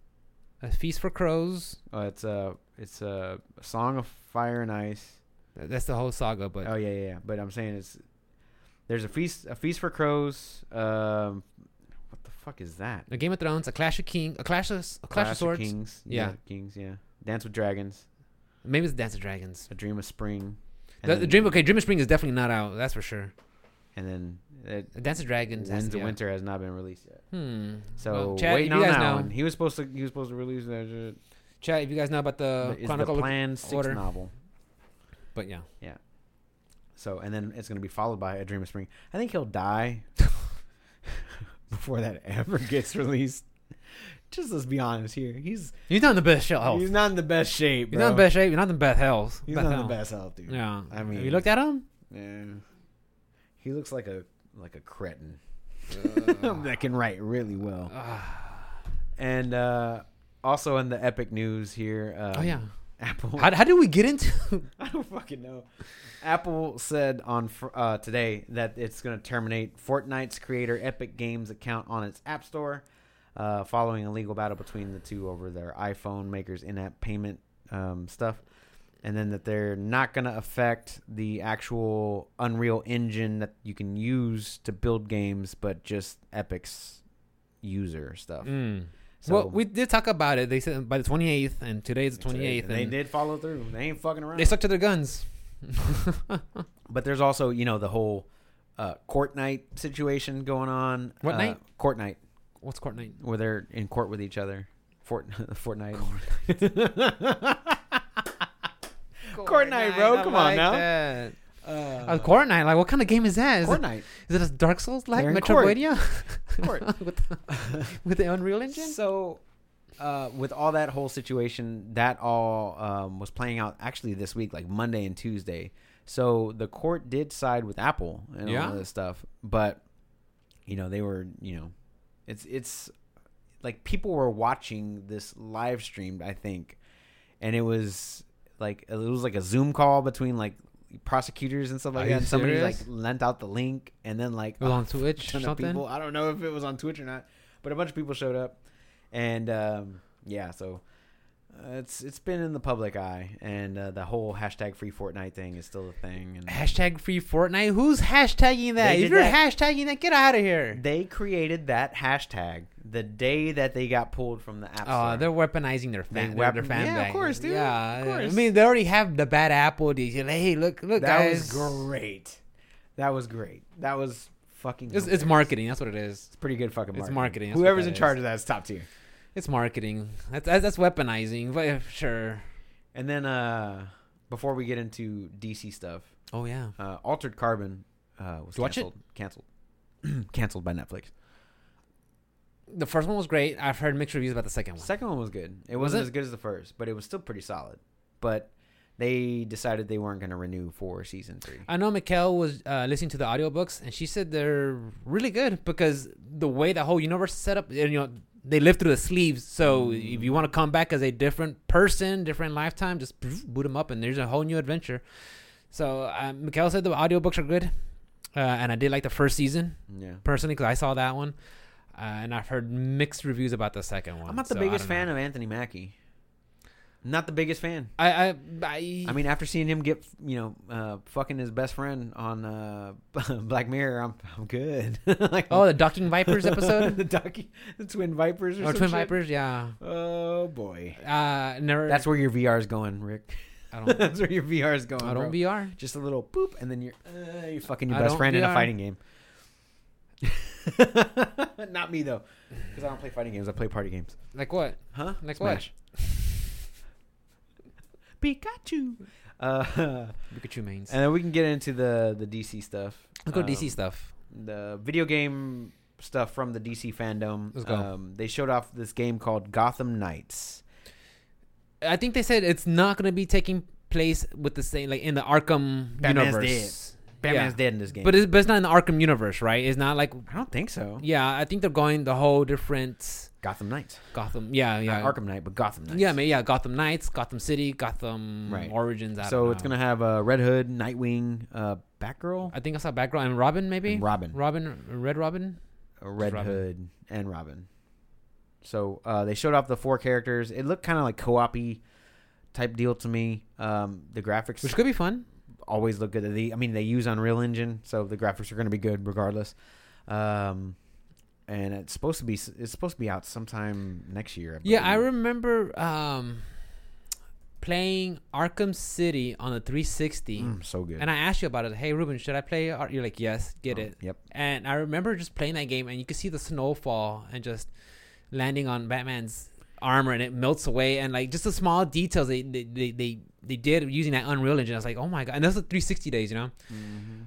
A Feast for Crows. Oh, it's a it's a Song of Fire and Ice. That's the whole saga, but oh yeah, yeah, yeah. But I'm saying it's there's a feast a feast for crows. Um, what the fuck is that? a Game of Thrones. A Clash of King. A Clash of a Clash, of Swords. Kings. Yeah. Kings. Yeah. Dance with Dragons. Maybe it's Dance of Dragons. A Dream of Spring. The, the Dream. Okay, Dream of Spring is definitely not out. That's for sure. And then it, Dance of Dragons. Winds of out. Winter has not been released yet. Hmm. So Well, chat, waiting on guys that know, one. He was supposed to he was supposed to release that chat if you guys know about the But it's the Chronicle. planned sixth order. novel. but yeah, Yeah. So and then it's gonna be followed by A Dream of Spring. I think he'll die before that ever gets released. Just let's be honest here. He's he's not in the best shape. Health. he's He's, not in the best shape. Bro. not in the best shape. He's not in the best health. He's not in the best health, dude. Yeah. I have mean- you looked at him? Yeah. He looks like a like a cretin that can write really well. And uh, also in the epic news here, uh, oh yeah. Apple. How, how did we get into? I don't fucking know. Apple said on uh, today that it's going to terminate Fortnite's creator Epic Games account on its App Store, uh, following a legal battle between the two over their iPhone makers' in-app payment um, stuff, and then that they're not going to affect the actual Unreal Engine that you can use to build games, but just Epic's user stuff. Mm. So- well, we did talk about it. They said by the 28th, and today's the 28th, And they did follow through. They ain't fucking around. they stuck to their guns. But there's also, you know, the whole uh, court night situation going on. What uh, night? Court night, What's court night? where they're in court with each other. Fort Fortnite. Court night, bro. I Come on like now. that. Uh, Uh, court night. Like, what kind of game is that? Is, court it, night. is it a Dark Souls like They're in court. Metroidvania Court. with, with the Unreal Engine? So, uh, with all that whole situation, that all um, was playing out actually this week, like Monday and Tuesday. So the court did side with Apple and Yeah? all this stuff, but you know they were, you know, it's it's like people were watching this live streamed, I think, and it was like it was like a Zoom call between like prosecutors and stuff like Are that. And somebody like lent out the link, and then like It was a on Twitch or of something? people. I don't know if it was on Twitch or not, but a bunch of people showed up, and um, yeah, so uh, it's it's been in the public eye, and uh, the whole hashtag free Fortnite thing is still a thing. And Hashtag free Fortnite. Who's hashtagging that? If you're that. hashtagging that, get out of here. they created that hashtag the day that they got pulled from the app store. Oh, they're weaponizing their They fan, weapon- their fan yeah, of course, dude. Yeah, Of yeah. I mean, they already have the bad apple. They say, hey, look, look, that guys. was great. That was great. That was fucking. It's, it's marketing. That's what it is. It's pretty good fucking It's marketing. marketing, that's Whoever's in is. charge of that is top tier. It's marketing. That's that's, weaponizing. But sure. And then uh before we get into DC stuff, Oh yeah. uh, Altered Carbon uh, was Did you it? canceled. Canceled. canceled by Netflix. The first one was great. I've heard mixed reviews about the second The one. second one was good. It Was wasn't it? as good as the first, but it was still pretty solid. But they decided they weren't going to renew for season three. I know Mikkel was uh, listening to the audiobooks and she said they're really good because the way the whole universe is set up, you know, they live through the sleeves. So Mm. if you want to come back as a different person, different lifetime, just boot them up and there's a whole new adventure. So uh, Mikhail said the audiobooks are good, uh, and I did like the first season Yeah. personally because I saw that one, uh, and I've heard mixed reviews about the second one. I'm not the so biggest fan of Anthony Mackie. Not the biggest fan. I I I, I mean, after seeing him get, you know, uh, fucking his best friend on uh, Black Mirror, I'm I'm good. like, oh the Docking Vipers episode the docu- the Twin Vipers or, or some Twin shit? Vipers, yeah. Oh boy, Uh, never. that's where your VR is going, Rick. I don't. that's where your VR is going. I don't bro. VR. Just a little poop, and then you're uh, you're fucking your I best friend in a fighting game. Not me though, because I don't play fighting games. I play party games. Like what? Huh? Like Smash. Pikachu. Uh, Pikachu mains. And then we can get into the the DC stuff. Let's go Um, DC stuff. The video game stuff from the DC fandom. Let's go. Um, they showed off this game called Gotham Knights. I think they said it's not going to be taking place with the same like in the Arkham Batman's universe. Batman's dead in this game, But it's, but it's not in the Arkham universe, right? It's not like I don't think so. yeah. I think they're going the whole different Gotham Knights. Gotham. Yeah, yeah. Not Arkham Knight, but Gotham Knights. Yeah, maybe yeah. Gotham Knights, Gotham City, Gotham Right. Origins. I So don't it's know. gonna have uh, Red Hood, Nightwing, uh, Batgirl, I think I saw background and Robin maybe. and Robin. Robin, Red Robin. uh, Red Robin. Hood, and Robin. So uh, they showed off the four characters. It looked kind of like co-op type deal to me. Um, the graphics Which could be fun. Always look good. The, I mean, they use Unreal Engine, so the graphics are going to be good regardless. Um, and it's supposed to be it's supposed to be out sometime next year. I Yeah, I remember um, playing Arkham City on the 360, Mm, so good. and I asked you about it. Hey, Ruben, should I play? Ar-" You're like, yes, get Oh, it. Yep. And I remember just playing that game, and you could see the snowfall and just landing on Batman's armor, and it melts away, and like just the small details they they they they, they did using that Unreal Engine. I was like, oh my god! And that's the 360 days, you know. hmm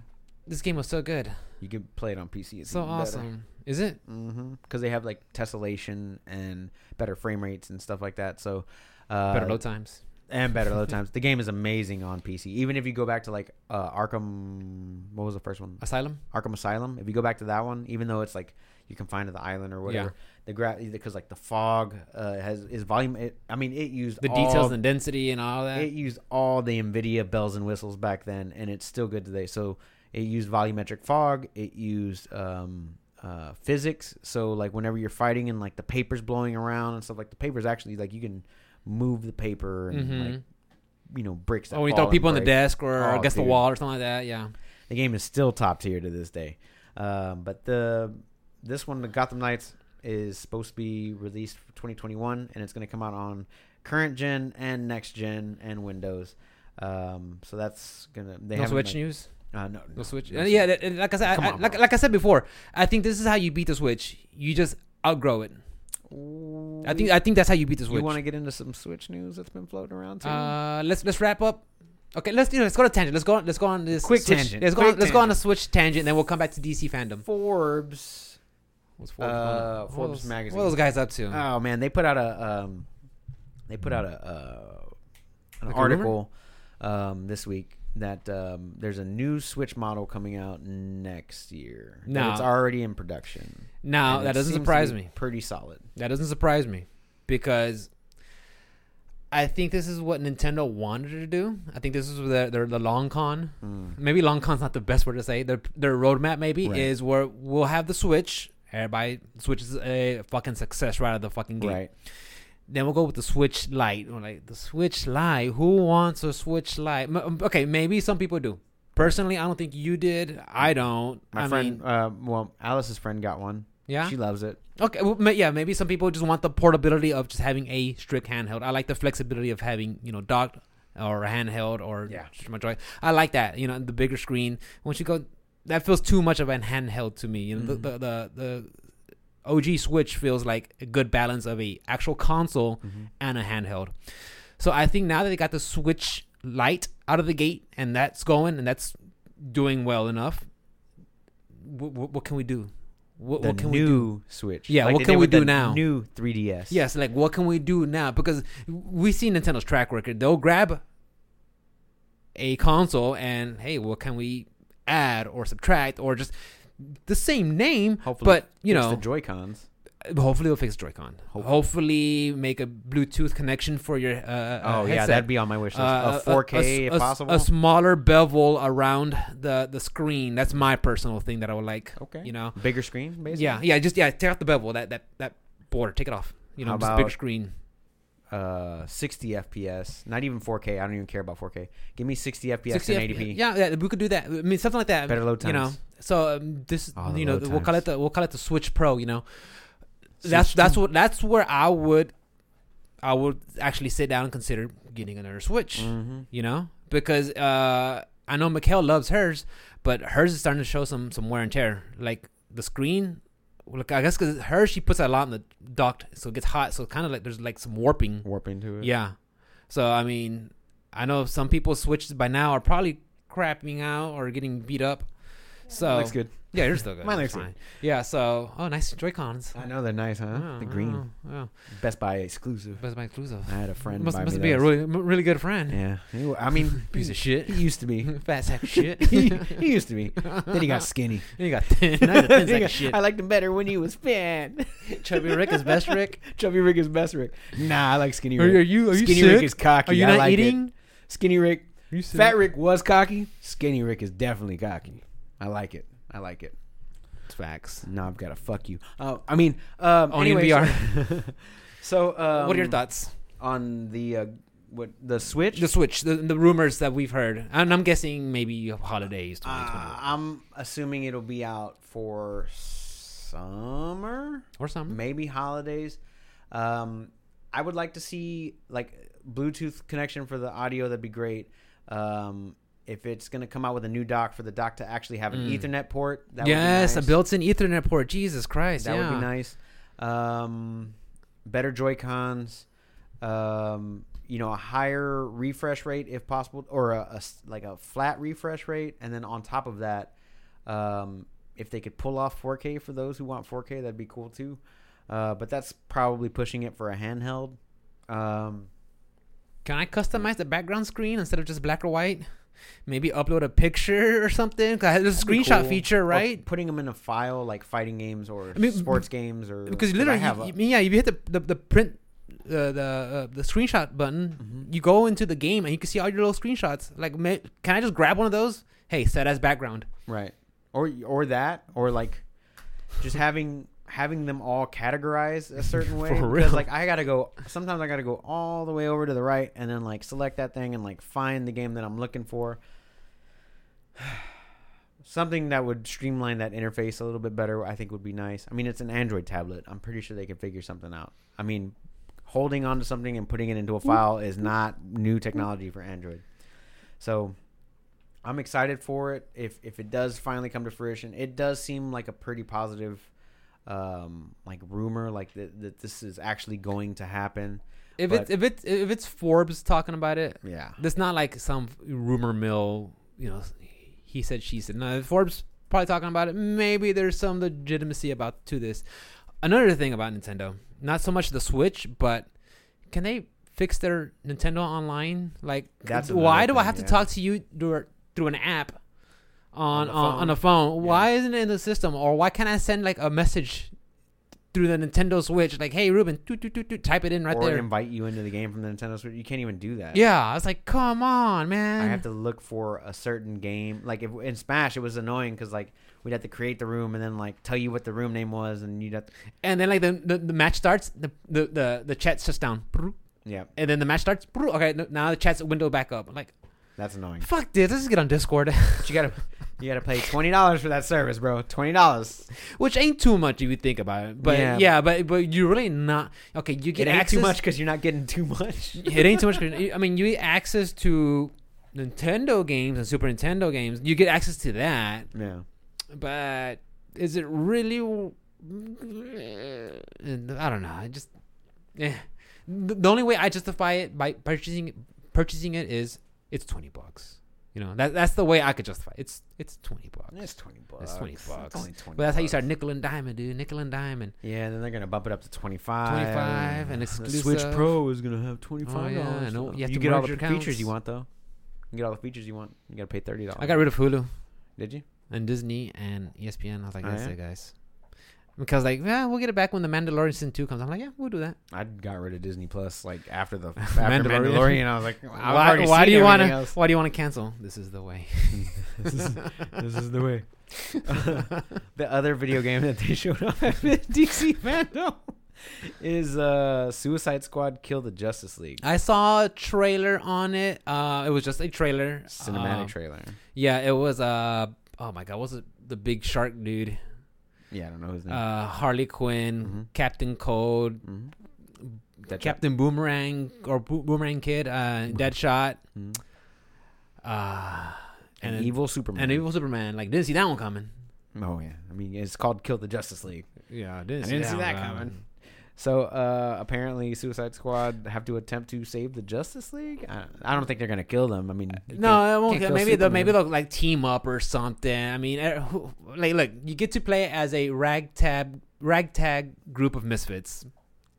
This game was so good, You can play it on PC. It's so even better. awesome. Is it? Mm-hmm. Because they have like tessellation and better frame rates and stuff like that. So uh, Better load times. and better load times. The game is amazing on PC. Even if you go back to like uh, Arkham, what was the first one? Asylum. Arkham Asylum. If you go back to that one, even though it's like you can find to the island or whatever, the gra- because like the fog uh, has is volume. It, I mean, it used The all- details and density and all that. it used all the Nvidia bells and whistles back then, and it's still good today. So it used volumetric fog. It used um, uh, physics. So like whenever you're fighting and like the paper's blowing around and stuff, like the paper's actually like you can move the paper and Mhm. like you know bricks. That Oh, when you fall throw people on the break. desk or Oh, against the dude. wall or something like that. Yeah. The game is still top tier to this day. Um, but the this one, the Gotham Knights, is supposed to be released for 2021, and it's going to come out on current gen and next gen and Windows. Um, so that's gonna they no Switch like- news. Uh, no, No Switch. no yeah, like I said, I, on, like, like I said before, I think this is how you beat the Switch. You just outgrow it. I think I think that's how you beat the Switch. you want to get into some Switch news that's been floating around too. Uh, let's let's wrap up. Okay, let's you know, let's go to tangent. Let's go on. Let's go on this Quick Switch- tangent. Let's go. On, let's go on a. Switch tangent, and then we'll come back to DC fandom. Forbes. What's Uh, going on? What Forbes those- magazine. What are those guys up to? Oh man, they put out a um, they put out a uh, an Like a article um, this week that um, there's a new Switch model coming out next year. No. it's already in production. No, And that doesn't surprise me. Pretty solid. That doesn't surprise me because I think this is what Nintendo wanted to do. I think this is their, their the long con. Mm. Maybe long con's not the best word to say. Their their roadmap maybe Right. is where we'll have the Switch. Everybody, Switch is a fucking success right out of the fucking gate. Right. Then we'll go with the Switch Lite. We're like the Switch Lite. Who wants a Switch Lite? Okay, maybe some people do. Personally, I don't think you did. I don't. My I friend, mean, uh, well, Alice's friend got one. yeah. She loves it. Okay, well, yeah, maybe some people just want the portability of just having a strict handheld. I like the flexibility of having, you know, docked or handheld or Yeah. my joy. I like that, you know, the bigger screen. Once you go, that feels too much of a handheld to me. You know, Mhm. the, the the the OG Switch feels like a good balance of a actual console and a handheld. So I think now that they got the Switch Lite out of the gate and that's going and that's doing well enough, what, what, what can we do? What, what can new we do? Switch. Yeah, Like what can we do the now? New 3DS. Yes, like what can we do now? Because we see Nintendo's track record. They'll grab a console and hey, what can we add or subtract or just the same name, Hopefully, but you know, the Joy Cons. hopefully it'll fix Joy-Con. Hopefully. Hopefully, make a Bluetooth connection for your. Uh, uh, oh yeah, that'd be on my wish list. Uh, a 4K s- if s- possible. A smaller bevel around the the screen. That's my personal thing that I would like. okay. You know. Bigger screen, basically. Yeah, yeah. Just yeah. Take off the bevel. That that that border. Take it off. You know, How just big about- screen. Uh, 60 FPS. Not even 4K. I don't even care about 4K. Give me 60 FPS 60 and F- 80p. Yeah, yeah, we could do that. I mean, something like that. Better load times You know. So um, this, Oh, you know, we'll call it the we'll call it the Switch Pro. You know, that's Switch that's two. what that's where I would, I would actually sit down and consider getting another Switch. Mhm. You know, because uh, I know Mikhail loves hers, but hers is starting to show some some wear and tear. Like the screen, look, I guess because her she puts a lot in the duct, so it gets hot. So it's kind of like there's like some warping. Warping to it. Yeah. So I mean, I know some people's switches by now are probably crapping out or getting beat up. So Looks good. yeah, you're still good. Mine It's looks fine. Yeah. So oh, nice Joy Cons. I know they're nice, huh? the green. Yeah. Best Buy exclusive. Best Buy exclusive. I had a friend Must buy must me be a those. really m- really good friend. Yeah. He wa- I mean, Piece of shit. He used to be. Fat sack of shit. he, he used to be. Then he got skinny. you got thin. Now you're thin He sack got- of shit. I liked him better when he was fat. Chubby Rick is best Rick. Chubby Rick is best Rick. Nah, I like Skinny Rick. are you are you Skinny sick? Rick is cocky. Are you I not like it. eating? Skinny Rick. Are you sick? Fat Rick was cocky. Skinny Rick is definitely cocky. I like it. I like it. It's facts. Now I've got to fuck you. Oh, I mean, um, Only in anyway, So, um, what are your thoughts? on the uh, what the Switch? The Switch, the, the rumors that we've heard, and I'm guessing maybe holidays, Uh, 2021 I'm assuming it'll be out for summer, or something. maybe holidays. Um, I would like to see like Bluetooth connection for the audio. That'd be great. Um, if it's gonna come out with a new dock for the dock to actually have an Mm. Ethernet port, that yes, would be nice. a built-in Ethernet port. Jesus Christ, That yeah. would be nice. Um, better Joy Cons. Um, you know, a higher refresh rate if possible, or a, a like a flat refresh rate, and then on top of that, um, if they could pull off 4K for those who want 4K, that'd be cool too. Uh, but that's probably pushing it for a handheld. Um, Can I customize the background screen instead of just black or white? Maybe upload a picture or something. 'Cause there's a screenshot cool. feature, Or right? putting them in a file like fighting games or I mean, sports games or Because I literally, have you- a- yeah, if you hit the the, the print. Uh, the uh, the screenshot button, Mhm. you go into the game and you can see all your little screenshots. Like, ma- can I just grab one of those? Hey, set as background. Right. Or or that or like just having having them all categorized a certain way For because real. like I got to go sometimes I got to go all the way over to the right and then like select that thing and like find the game that I'm looking for. Something that would streamline that interface a little bit better I think would be nice. I mean it's an Android tablet. I'm pretty sure they could figure something out. I mean holding onto something and putting it into a mm. file is not new technology for Android. So I'm excited for it. If if it does finally come to fruition, it does seem like a pretty positive, um, like rumor, like that, that this is actually going to happen. If But- it's if it's if it's Forbes talking about it, Yeah, It's not like some rumor mill, you know, he said, she said. No, if Forbes probably talking about it. Maybe there's some legitimacy about to this. Another thing about Nintendo, not so much the Switch, but can they fix their Nintendo Online? Like, That's why do I thing, have to talk to you through through an app on On the on, on phone. a phone? Why isn't it in the system? Or why can't I send like a message through the Nintendo Switch? Like, hey, Ruben, type it in right or there. invite you into the game from the Nintendo Switch. You can't even do that. yeah, I was like, come on, man. I have to look for a certain game. Like if in Smash, it was annoying because like we'd have to create the room and then like tell you what the room name was, and you'd have to, And then like the, the, the match starts, the the the, the chat shuts down, yeah, and then the match starts. Okay, now the chat's window back up. I'm like, that's annoying. fuck this. Let's just get on Discord, But you gotta you gotta pay twenty dollars for that service, bro. Twenty dollars. which ain't too much if you think about it. But Yeah. yeah, but but you're really not okay. You It get ain't access, too much because you're not getting too much. it ain't too much. 'cause, I mean, you get access to Nintendo games and Super Nintendo games. You get access to that, yeah. but is it really? I don't know. I just, eh. The the only way I justify it by purchasing purchasing it is it's twenty bucks. You know that that's the way I could justify. It. It's it's twenty bucks. It's twenty bucks. It's 20 It's bucks. only 20 But that's how you start nickel and diamond, dude. Nickel and diamond. Yeah, and then they're gonna bump it up to twenty five. 25 and The Switch. Pro is gonna have twenty five Oh, yeah, dollars. You You, have to get all the your features you want though. You get all the features you want. You gotta pay thirty dollars. I got rid of Hulu Did you? and Disney and ESPN. I was like, Oh, that's yeah? it, guys. Because like yeah, we'll get it back when the Mandalorian season two comes. I'm like, yeah, we'll do that. I got rid of Disney Plus like after the after Mandalorian. Mandalorian. I was like, why why do you want to? Why do you want to cancel? This is the way. this, is, this is the way. the other video game that they showed off at DC fandom is uh, Suicide Squad: Kill the Justice League I saw a trailer on it. Uh, it was just a trailer. cinematic Uh, trailer. Yeah, it was. Uh, oh my god, what was it the big shark dude? Yeah, I don't know his name. Uh, Harley Quinn, Mhm. Captain Cold, Mhm. Deadshot. Captain Boomerang or Bo- Boomerang Kid, uh, Deadshot, Mhm. uh, and, and evil Superman. and Evil Superman. Like didn't see that one coming. Oh yeah, I mean it's called Kill the Justice League. Yeah, I I didn't, didn't see that coming. So uh, apparently, Suicide Squad have to attempt to save the Justice League. I, I don't think they're gonna kill them. I mean, No, it won't. can't kill- kill Maybe they'll maybe they'll like team up or something. I mean, eh, like look, you get to play as a ragtag ragtag group of misfits.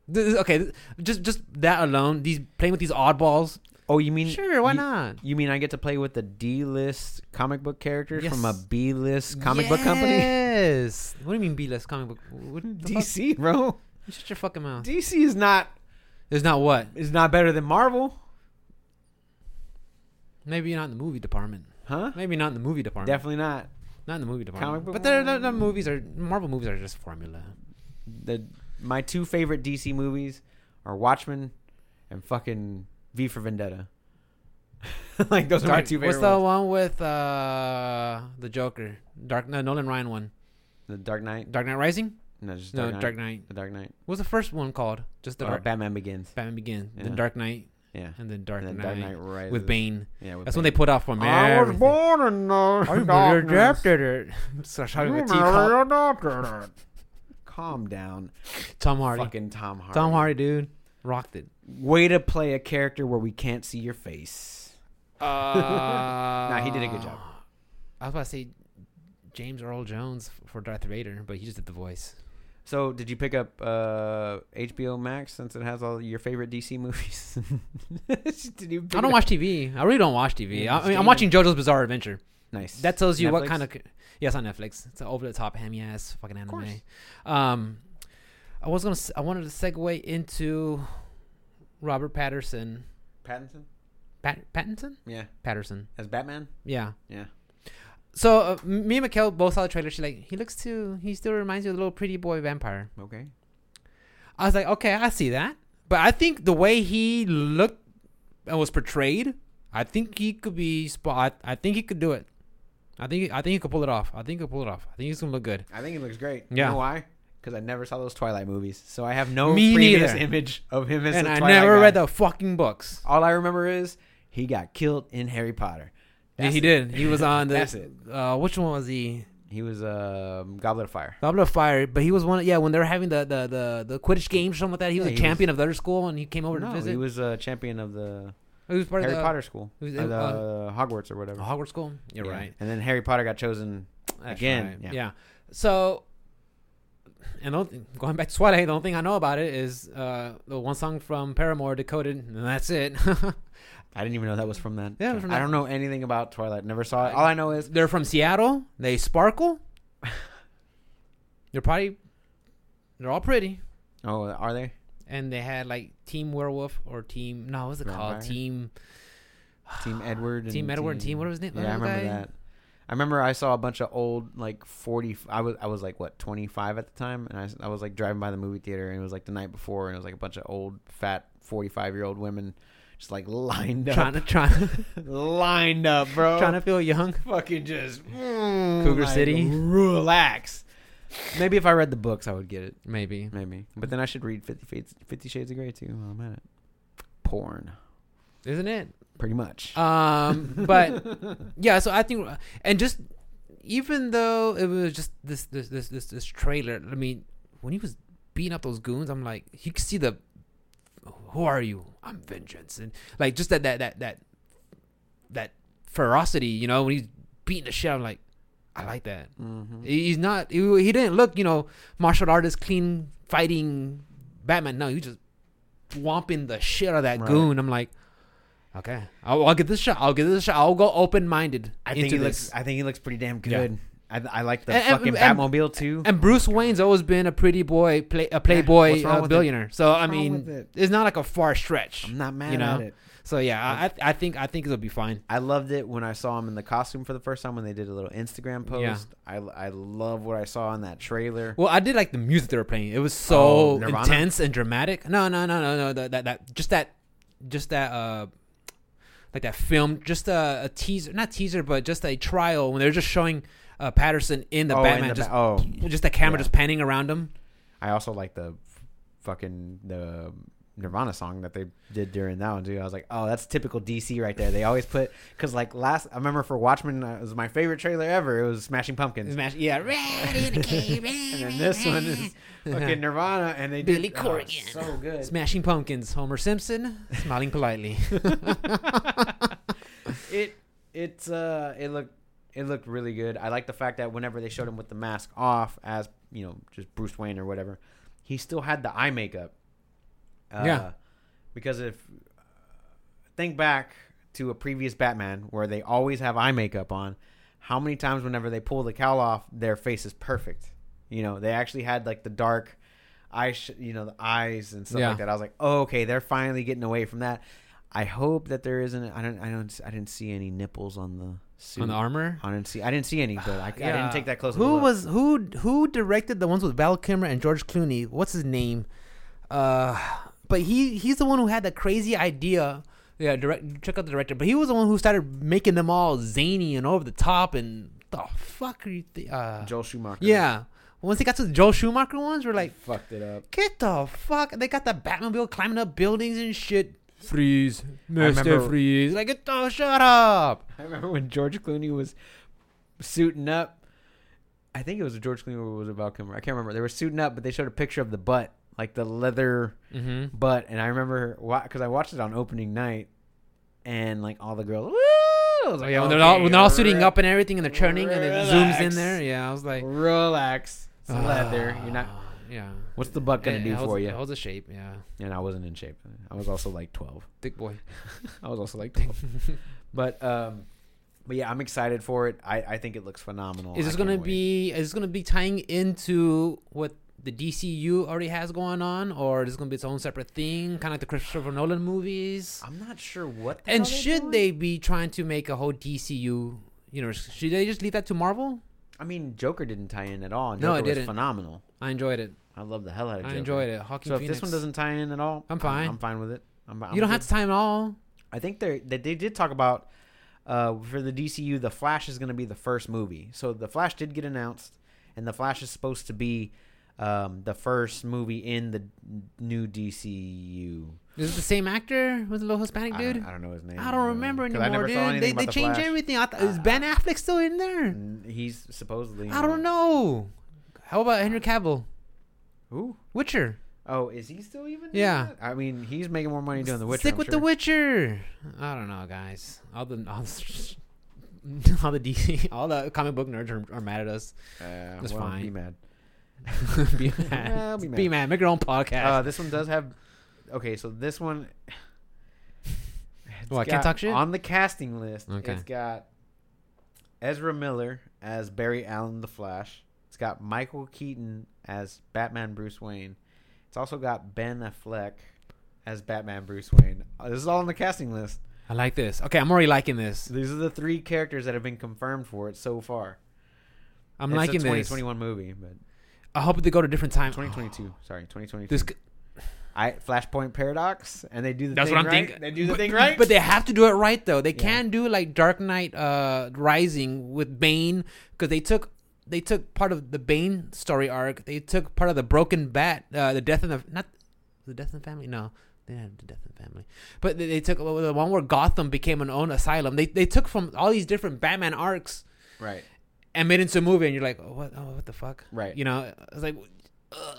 This okay, just just that alone, these playing with these oddballs. Oh, you mean Sure, why you- not? You mean I get to play with the D-list comic book characters from a Yes. B-list comic book company? Yes. What do you mean B-list comic book? What? DC, bro. Shut your fucking mouth. DC is not There's not what? is not better than Marvel, Maybe you're not in the movie department. huh? Maybe not in the movie department. Definitely not. Not in the movie department. Comic book but they're, one? the movies are Marvel movies are just formula. The my two favorite DC movies are Watchmen and fucking V for Vendetta. like those are my Dark- two what's the ones. one with uh the Joker? Dark no, Nolan Ryan one. The Dark Knight. Dark Knight Rising? No, just No, Dark Knight. Dark Knight. The Dark Knight. What's the first one called? Just the Uh, Dark Batman Begins. Batman Begins. Yeah. Then Dark Knight Yeah. and then Dark, and then Knight, Dark Knight Rises. with Bane. Yeah, with That's Bane. when they put off from I was born in the I darkness. adapted it. So I tried You to a teacup. merely adopted it. Calm down, Tom Hardy. fucking Tom Hardy. Tom Hardy, dude, rocked it. Way to play a character where we can't see your face. Uh, Nah, he did a good job. I was about to say James Earl Jones for Darth Vader, but he just did the voice. So, did you pick up uh, HBO Max since it has all your favorite DC movies? I don't watch TV. I really don't watch TV. Yeah, I, mean, I'm watching JoJo's Bizarre Adventure. Nice. That tells you what kind of. Yes, on Netflix. It's an over the top hammy ass fucking anime. Um, I was gonna. I wanted to segue into Robert Patterson. Pattinson. Pat, Pattinson? Yeah, Patterson. as Batman. Yeah. Yeah. So uh, me and Mikkel both saw the trailer. She's like, he looks too. He still reminds you of the little pretty boy vampire. Okay. I was like, okay, I see that. But I think the way he looked and was portrayed, I think he could be spot. I think he could do it. I think I think he could pull it off. I think he could pull it off. I think he's gonna look good. I think he looks great. You Yeah. know why? Because I never saw those Twilight movies, so I have no Me previous neither. image of him as and a I Twilight never guy. read the fucking books. All I remember is he got killed in Harry Potter. Yeah, he it. did. He was on the. That's it. Uh, which one was he? He was um, Goblet of Fire. Goblet of Fire. But he was one. Yeah, when they were having the the the, the Quidditch games or something like that. He was Yeah, a he champion of the other school, and he came over no, to visit. he was a champion of the He was part Harry of the Potter school, was the uh, Hogwarts or whatever. Hogwarts school. You're Yeah. right. And then Harry Potter got chosen. That's Again, right. yeah. So, and going back to Twilight, the only thing I know about it is uh, the one song from Paramore, Decoded, and that's it. I didn't even know that was from that. Yeah, from I that. don't know anything about Twilight. Never saw it. All I know is They're from Seattle. They sparkle. They're probably they're all pretty, oh, are they? and they had like Team Werewolf or Team no, what's it called? Team Team Edward. And Team Edward and Team what was his name? Yeah, I remember guy? that. I remember I saw a bunch of old like forty. I was I was like what twenty five at the time, and I, I was like driving by the movie theater, and it was like the night before, and it was like a bunch of old fat forty five year old women just like lined up, Trying to trying lined up, bro. trying to feel young. fucking just mm, Cougar like, City? Relax. Maybe if I read the books, I would get it. Maybe. Maybe, but then I should read Fifty Shades, Fifty Shades of Grey too. While I'm at it. Porn, Isn't it? pretty much. Um, but yeah, so I think, and just even though it was just this this this this, this trailer, I mean, when he was beating up those goons, I'm like, you can see the, who are you? I'm vengeance, and like just that that that that that ferocity, you know, when he's beating the shit. I'm like, I like that. mm-hmm. He's not. He, he didn't look, you know, martial artist, clean fighting Batman. No, he was just whomping the shit out of that Right. goon. I'm like, okay, I'll, I'll get this shot. I'll get this shot. I'll go open minded I think he this. looks. I think he looks pretty damn Yeah. I, I like the And- fucking and- Batmobile too. And Bruce Wayne's always been a pretty boy, play, a playboy wrong uh, it? billionaire. So I mean, it? it's not like a far stretch. I'm not mad you know? at it. So yeah, I I I think I think it'll be fine. I loved it when I saw him in the costume for the first time when they did a little Instagram post. Yeah. I I love what I saw in that trailer. Well, I did like the music they were playing. It was Oh, so Nirvana? intense and dramatic. No, no, no, no, no. That that, that just that just that uh like that film, just a, a teaser, not teaser, but just a trial when they're just showing uh, Patterson in the oh, Batman, and the just ba- oh, just the camera yeah. just panning around him. I also like the fucking the Nirvana song that they did during that one too. I was like, oh, that's typical DC right there. They always put because like last I remember for Watchmen uh, it was my favorite trailer ever. It was Smashing Pumpkins, Smash, yeah, red in a cave, and then this one is fucking Nirvana, and they Billy did oh, Corgan. so good. Smashing Pumpkins. Homer Simpson smiling politely. it it's uh it looked it looked really good. I like the fact that whenever they showed him with the mask off as you know just Bruce Wayne or whatever, he still had the eye makeup. Uh, Yeah. Because if think back to a previous Batman where they always have eye makeup on, how many times whenever they pull the cowl off, their face is perfect. You know, they actually had like the dark eye, sh- you know, the eyes and stuff Yeah. like that. I was like, oh, okay, they're finally getting away from that. I hope that there isn't. I don't. I don't. I didn't see any nipples on the suit. on the armor. I didn't see. I didn't see any, but I, I didn't take that close. Who was who? Who directed the ones with Val Kilmer and George Clooney? What's his name? Uh, but he he's the one who had the crazy idea. Yeah, direct. Check out the director. But he was the one who started making them all zany and over the top. And the fuck are you? Th- uh, Joel Schumacher? yeah. Once they got to the Joel Schumacher ones, we're like, fucked it up. get the fuck. They got the Batmobile climbing up buildings and shit. Freeze, Mister Freeze. Like, get the shut up. I remember when George Clooney was suiting up. I think it was George Clooney or was it Val Kilmer? I can't remember. They were suiting up, but they showed a picture of the butt, like the leather Mm-hmm. butt. And I remember because I watched it on opening night, and like all the girls, woo! Oh, like, yeah, when they're all when they're all suiting up and everything, and they're turning, and it zooms in there. Yeah, I was like, relax. It's leather. You're not. Ah, Yeah. What's the butt gonna It do holds- for It you? holds a shape. Yeah. And I wasn't in shape. I was also like 12. Thick boy. I was also like 12. but um, but yeah, I'm excited for it. I, I think it looks phenomenal. Is I this gonna wait. be? Is this gonna be tying into what the DCU already has going on, or is this gonna be its own separate thing, kind of like the Christopher Nolan movies? I'm not sure what. The And they're should doing. they be trying to make a whole DCU? You know, should they just leave that to Marvel? I mean, Joker didn't tie in at all. and No, Joker it didn't. phenomenal. I enjoyed it. I love the hell out of I enjoyed it. Hawking So if this one doesn't tie in at all, I'm fine. I'm, fine with it. I'm, I'm you don't good. have to time it all. I think they they they did talk about uh, for the DCU, the Flash is going to be the first movie. So the Flash did get announced, and the Flash is supposed to be um, the first movie in the new DCU. Is it the same actor with the little Hispanic I dude? I don't know his name. I don't remember I anymore, dude. They, they the changed Flash. everything. I th- is Uh, Ben Affleck still in there? He's supposedly. I don't know. How about Henry Cavill? Who? Witcher. Oh, is he still even? Yeah. that? I mean, he's making more money doing the Witcher. Stick I'm with sure. the Witcher. I don't know, guys. All the all the, all the DC, all the comic book nerds are, are mad at us. Uh, That's well, fine. Be mad. be mad. Yeah, be mad. Be mad. Make your own podcast. Uh, this one does have. Okay, so this one. it's What, can't talk shit? On the casting list, Okay. it's got Ezra Miller as Barry Allen the Flash. It's got Michael Keaton as Batman Bruce Wayne. It's also got Ben Affleck as Batman Bruce Wayne. Uh, This is all on the casting list. I like this. Okay, I'm already liking this. These are the three characters that have been confirmed for it so far. I'm it's liking a this. 2021 movie, but I hope they go to different time. 2022. Sorry, 2022. This, c- I Flashpoint Paradox, and they do the that's thing what I'm right. thinking. They do the but, thing right, but they have to do it right though. They Yeah. can't do like Dark Knight uh, Rising with Bane because they took they took part of the Bane story arc. They took part of the Broken Bat, uh, the death in the not the death in the family. No, they had the death in the family. But they, they took the one where Gotham became an own asylum. They they took from all these different Batman arcs right, and made into a movie. And you're like, oh, what? Oh, what the fuck? right. You know, it's like, uh,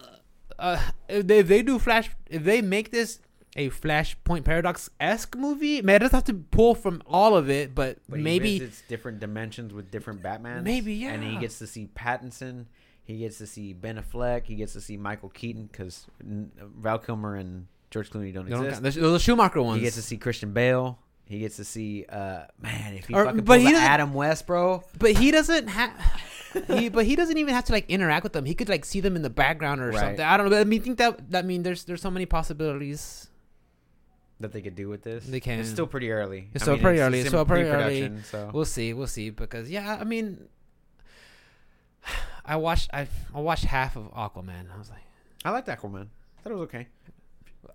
uh, if, they, if they do Flash, if they make this a Flashpoint Paradox esque movie, man, it doesn't have to pull from all of it, but, But maybe it's different dimensions with different Batmans. Maybe, yeah, And he gets to see Pattinson. He gets to see Ben Affleck. He gets to see Michael Keaton because Val Kilmer and George Clooney don't don't exist. count- those Schumacher ones. He gets to see Christian Bale. He gets to see, uh, man, if he Or- fucking but pulls he doesn't- Adam West, bro. but he doesn't have. he, but he doesn't even have to like interact with them. He could like see them in the background or Right. something. I don't know. But I mean, think that that mean there's there's so many possibilities. that they could do with this. They can. It's still pretty early. It's still pretty early. it's in still pretty early. pre-production, So We'll see. We'll see. Because yeah, I mean, I watched I I watched half of Aquaman. I was like, I liked Aquaman. I thought it was okay.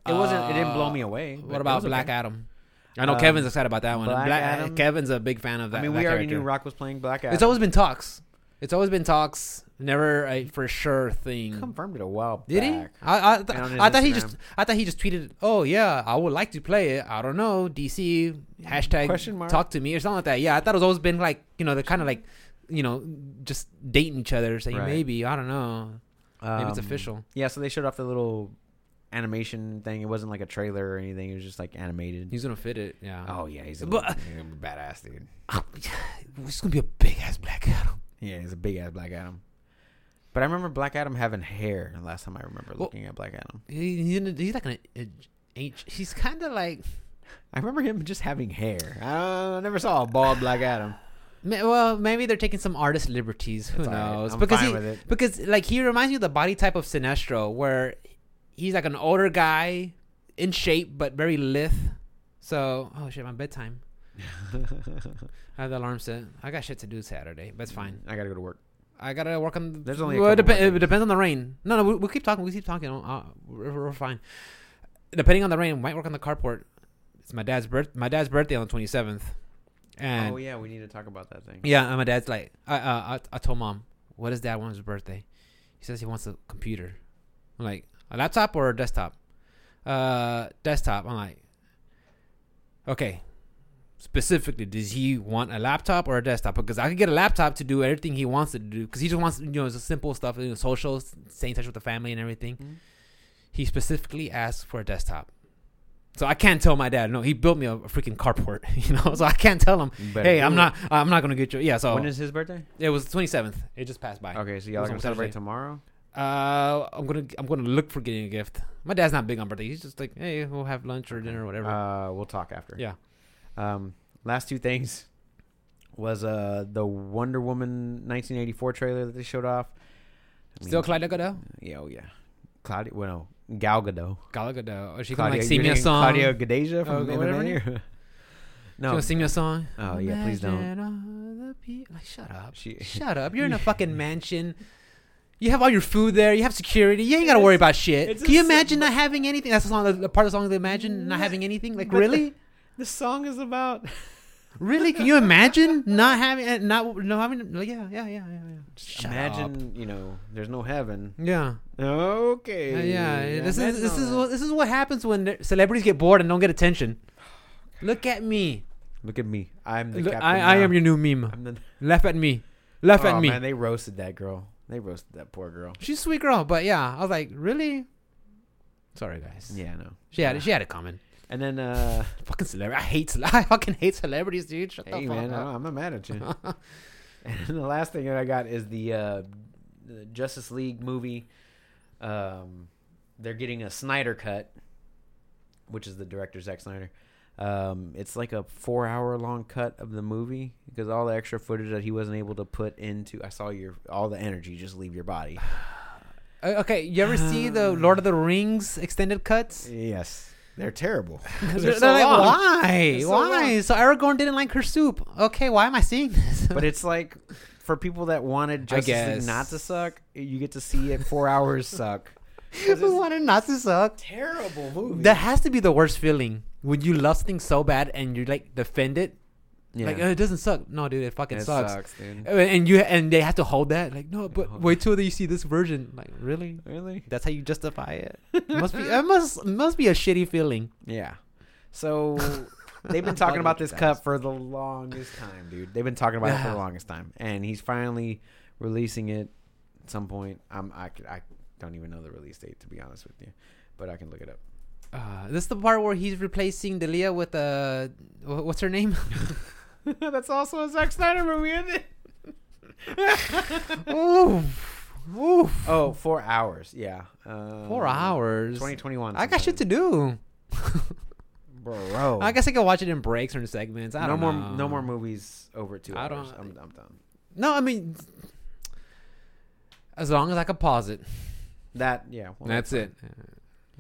It wasn't. It didn't blow me uh, away. but What it about was Black okay. Adam? I know Um, Kevin's excited about that one. Black Black, Adam- Kevin's a big fan of that. I mean, we already character. knew Rock was playing Black Adam. It's always been talks. It's always been talks. Never a for sure thing. confirmed it a while Did he? back. I I, th- And on his I thought he just I thought he just tweeted, "Oh yeah, I would like to play it. I don't know, DC hashtag Question mark? talk to me or something like that." Yeah, I thought it's always been like you know they're kind of like you know just dating each other, saying Right. maybe I don't know, maybe it's Um, official. Yeah, so they showed off the little animation thing. It wasn't like a trailer or anything. It was just like animated. He's gonna fit it. Yeah. oh yeah, he's a, But- he's badass dude. Oh, it's gonna be a big ass Black Adam. Yeah, he's a big ass Black Adam. But I remember Black Adam having hair. Last time I remember Well- looking at Black Adam, He, he- he's like an a, a, he's kind of like I remember him just having hair. I, I never saw a bald Black Adam. Well, maybe they're taking some artist liberties. Who That's right. knows? I'm because he, with it. because like he reminds me of the body type of Sinestro, where he's like an older guy, in shape but very lithe. So, oh shit, my bedtime. I have the alarm set. I got shit to do Saturday, but it's fine. I gotta go to work. I gotta work on. There's only well, it, more it depends on the rain. No, no, we, we'll keep talking. We keep talking. Uh, we're, we're fine. Depending on the rain, might work on the carport. It's my dad's birth. My dad's birthday on the twenty seventh, and oh yeah, we need to talk about that thing. yeah, and my dad's like, I, uh, I, I told mom, what does dad want his birthday? He says he wants a computer. I'm like, a laptop or a desktop? Uh, desktop. I'm like, okay. Specifically, does he want a laptop or a desktop? Because I could get a laptop to do everything he wants to do. Because he just wants, you know, the simple stuff, you know, social, stay in touch with the family and everything. Mhm. He specifically asked for a desktop. So I can't tell my dad. No, he built me a, a freaking carport, you know. So I can't tell him, hey, I'm not, I'm not gonna get you. Yeah. So When is his birthday? it was twenty seventh. It just passed by. Okay, so y'all gonna celebrate tomorrow? Uh, I'm gonna I'm gonna look for getting a gift. My dad's not big on birthday. He's just like, hey, we'll have lunch or dinner or whatever. Uh, we'll talk after. yeah. Um, last two things was uh the Wonder Woman 1984 trailer that they showed off. I Still Claudia Gadot. Yeah, oh yeah. Claudia, well, no, Gal Gadot. Gal Gadot. Or she Claudia, gonna like sing me a song. Claudia Gadeja from Oh, whatever. She no, gonna sing me a song. Oh, yeah, please don't. Imagine all the pe- Like, shut up. she. Shut up. You're in a fucking mansion. You have all your food there. You have security. You ain't gotta worry about shit. Can a you sim- imagine not having anything? That's the song. The part of the song they imagine not having anything. Like But the- really, The song is about. really? Can you imagine not having, uh, not no having? Like, yeah, yeah, yeah, yeah. yeah. Shut imagine, up. you know, there's no heaven. Yeah. Okay. Uh, yeah, this is this is what this is what happens when celebrities get bored and don't get attention. Look at me. Look at me. I'm the Look, captain. I, I am your new meme. I'm the. Laugh at me. Laugh oh, at me. man, they roasted that girl. They roasted that poor girl. She's a sweet girl, but yeah, I was like, really? Sorry, guys. Yeah, no. She had it. She had it coming. And then, uh, Fucking celebrity. I hate. cele- I fucking hate celebrities, dude. Shut hey the fuck man, up. I- I'm not mad at you. and the last thing that I got is the, uh, the Justice League movie. Um, they're getting a Snyder cut, which is the director Zack Snyder. Um, it's like a four-hour-long cut of the movie because all the extra footage that he wasn't able to put into. I saw your all the energy just leave your body. Uh, okay, you ever see the Lord of the Rings extended cuts? Yes, they're terrible. They're, so like, why? So why? So Aragorn didn't like her soup. Okay, why am I seeing this? but it's like for people that wanted Justice League guess. not to suck, you get to see it four hours suck. 'Cause Who it's wanted not to suck? terrible movie. That has to be the worst feeling when you love something so bad and you like defend it. yeah. Like "Oh, it doesn't suck. No, dude, it fucking it sucks. sucks, dude. Uh, And you and they have to hold that. Like no, but Hold wait till you see this version. Like really? Really? That's how you justify it. it must be. It must must be a shitty feeling. Yeah. So they've been talking about this cut for the longest time, dude. They've been talking about it for the longest time, and he's finally releasing it at some point. I'm I could, I don't even know the release date to be honest with you, but I can look it up. Uh, this is the part where he's replacing Delia with uh, what's her name? That's also a Zack Snyder movie, isn't it? Oof. Oof. Oh, four hours. Yeah. Um, Four hours. 2021. I got shit to do. Bro. I guess I can watch it in breaks or in segments. I no don't more know. no more movies over two I hours. don't- I'm, I'm done. No, I mean, As long as I can pause it. That yeah. well, That's fine. it.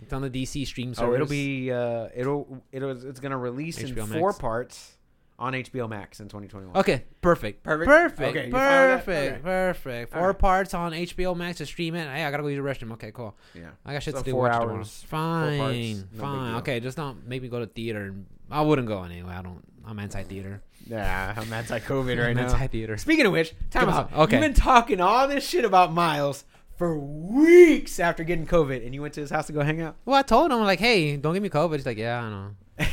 It's on the DC stream servers. Oh, it'll be uh, it'll it'll it's gonna release in HBO four parts on HBO Max in 2021. Okay, perfect. Perfect? Perfect. Okay, you fine with that? perfect. Okay. Perfect. Four right. parts on HBO Max to stream it. Hey, I gotta go use the restroom. Okay, cool. Yeah. I got shit So to do. four Watch it tomorrow. hours, Fine. parts, no fine. Okay, just don't make me go to theater. I wouldn't go anyway. I don't. I'm anti-theater. Yeah, I'm anti-COVID right I'm now. Anti-theater. Speaking of which, time Come out. Okay. You've been talking all this shit about Miles for weeks after getting COVID, and you went to his house to go hang out. Well, I told him like, hey, don't give me COVID. He's like, yeah, I know.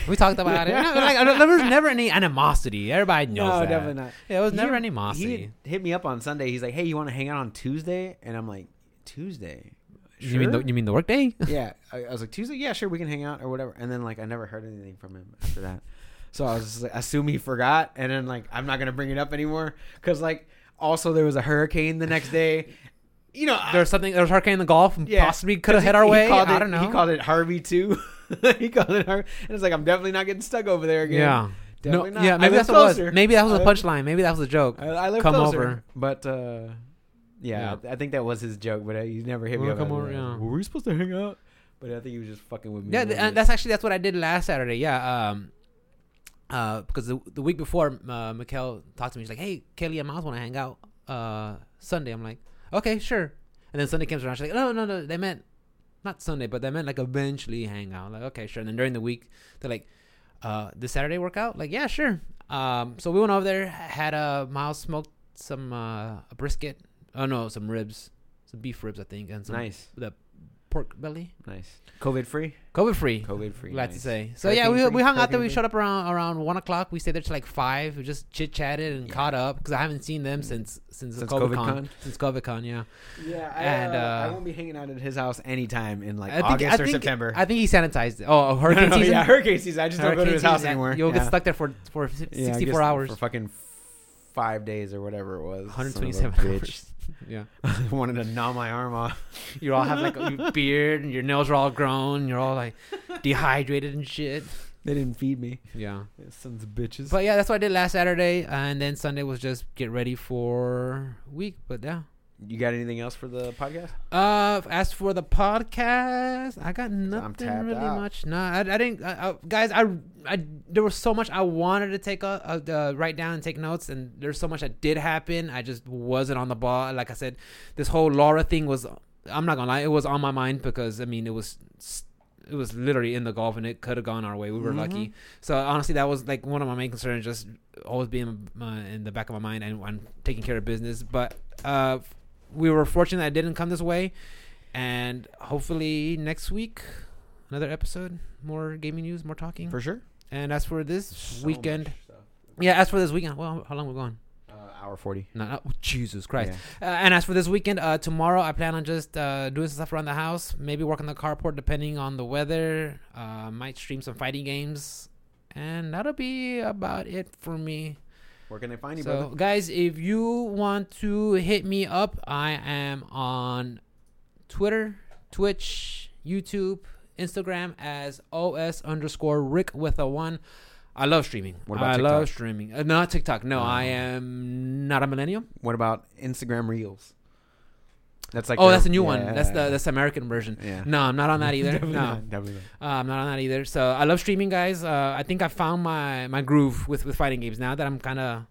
We talked about it. No, like, uh, there was never any animosity. Everybody knows no, that. definitely not. Yeah, it was never He- animosity. He hit me up on Sunday. He's like, "Hey, you want to hang out on Tuesday?" And I'm like, "Tuesday." You mean the, Sure. you mean the work day? yeah, I, I was like Tuesday. Yeah, sure, we can hang out or whatever. And then like I never heard anything from him after that. So I was just like, assume he forgot, and then like I'm not gonna bring it up anymore because like also there was a hurricane the next day. You know, There's something. There's hurricane in the Gulf. Yeah, possibly could have hit our he way. called I it- don't know. He called it Harvey too. he called it Harvey, and it's like I'm definitely not getting stuck over there again. Yeah. No, Definitely not. yeah, maybe that's what it was. Maybe that was a punchline. Maybe that was a joke. I, I live Come closer, over. but uh, yeah, I think that was his joke. But uh, he never hit me Wanna up. come over, yeah. Were we supposed to hang out? But I think he was just fucking with me. Yeah, th- and that's actually that's what I did last Saturday. Yeah, um, uh, because the, the week before, uh, Mikkel talked to me. She's like, "Hey, Kelly and Miles want to hang out uh Sunday." I'm like, "Okay, sure." And then Sunday comes around. She's like, "No, no, no." They meant not Sunday, but they meant like eventually hang out. Like, okay, sure. And then during the week, they're like, uh, "This Saturday workout?" Like, yeah, sure. Um, so we went over there, had a Miles smoked some uh a brisket. Oh no, some ribs, some beef ribs, I think, and some nice, pork belly. nice. COVID free. COVID free. COVID free. Glad nice. to say. So Hurricane yeah, we, free? we hung out there. We free? showed up around around one o'clock. We stayed there till like five. We just chit chatted and Yeah. caught up because I haven't seen them since since, Since COVID, COVID con. con? Since COVID con, yeah. Yeah, I, And, uh, uh, I won't be hanging out at his house anytime in like I think, August I or think, September. I think he sanitized it. Oh, No, hurricane no, season. Yeah, hurricane season. I just don't go to his house season, anymore. You'll Yeah. get stuck there for for Yeah, I sixty guess four hours. for fucking five days or whatever it was. One hundred Son twenty of a seven bitch. hours. Yeah, I wanted to gnaw my arm off. you all have like a beard and your nails are all grown. You're all like dehydrated and shit. They didn't feed me. Yeah. Sons of bitches. But yeah, that's what I did last Saturday, and then Sunday was just get ready for week. But yeah, you got anything else for the podcast? Uh, as for the podcast, I got nothing really out. much. No, I, I didn't. I, I, guys, I, I, there was so much I wanted to take a, uh uh, write down and take notes, and there's so much that did happen. I just wasn't on the ball. Like I said, this whole Laura thing was. I'm not gonna lie, it was on my mind because I mean it was. It was literally in the Gulf, and it could have gone our way. We were Mhm. lucky. So honestly, that was like one of my main concerns, just always being uh, in the back of my mind and, and taking care of business. But uh, we were fortunate that it didn't come this way, and hopefully next week another episode, more gaming news, more talking. For sure. and as for this So weekend, yeah, as for this weekend, well, how long we going? Uh, hour forty. No, no, Jesus Christ. Yeah. Uh, and as for this weekend, uh, tomorrow I plan on just uh, doing some stuff around the house. Maybe work on the carport depending on the weather. Uh, might stream some fighting games, and that'll be about it for me. Where can they find you, So, brother? guys, if you want to hit me up, I am on Twitter, Twitch, YouTube, Instagram as os underscore Rick with a one. I love streaming. What about I TikTok? love streaming. Uh, not TikTok. No, Oh. I am not a millennial. What about Instagram Reels? That's like oh, their- that's a new one. That's the that's the American version. yeah. No, I'm not on that either. definitely no, not, definitely not. uh, I'm not on that either. So I love streaming, guys. Uh, I think I found my my groove with with fighting games now that I'm kind of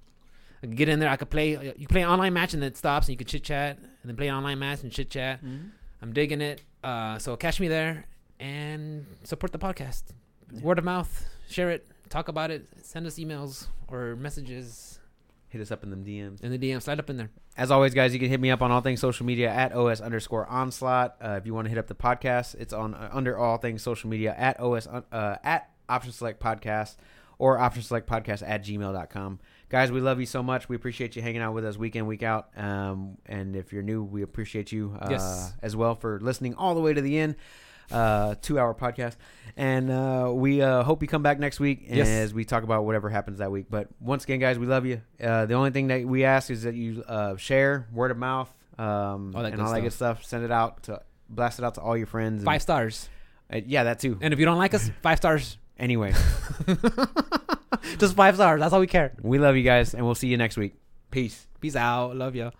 get in there. I could play. You play an online match and then it stops and you could chit chat and then play an online match and chit chat. I'm digging it. Uh, so catch me there and support the podcast. Yeah. Word of mouth, share it, talk about it, send us emails or messages Hit us up in them DMs. in the DM. Slide up in there. As always, guys, you can hit me up on all things social media at os underscore onslaught. Uh, if you want to hit up the podcast, it's on uh, under all things social media at os uh, at option select podcast or option select podcast at gmail.com. Guys, we love you so much. We appreciate you hanging out with us week in, week out. Um, and if you're new, we appreciate you uh, Yes. as well for listening all the way to the end. Uh, two hour podcast. And uh, we uh, hope you come back next week Yes. as we talk about whatever happens that week. But once again, guys, we love you. Uh, the only thing that we ask is that you uh, share word of mouth um, All and all that good stuff. Send it out to blast it out to all your friends. and- Five stars. uh, yeah, that too. And if you don't like us, five stars. Anyway, Just five stars. That's all we care. we love you guys, and we'll see you next week. Peace. Peace out. Love ya.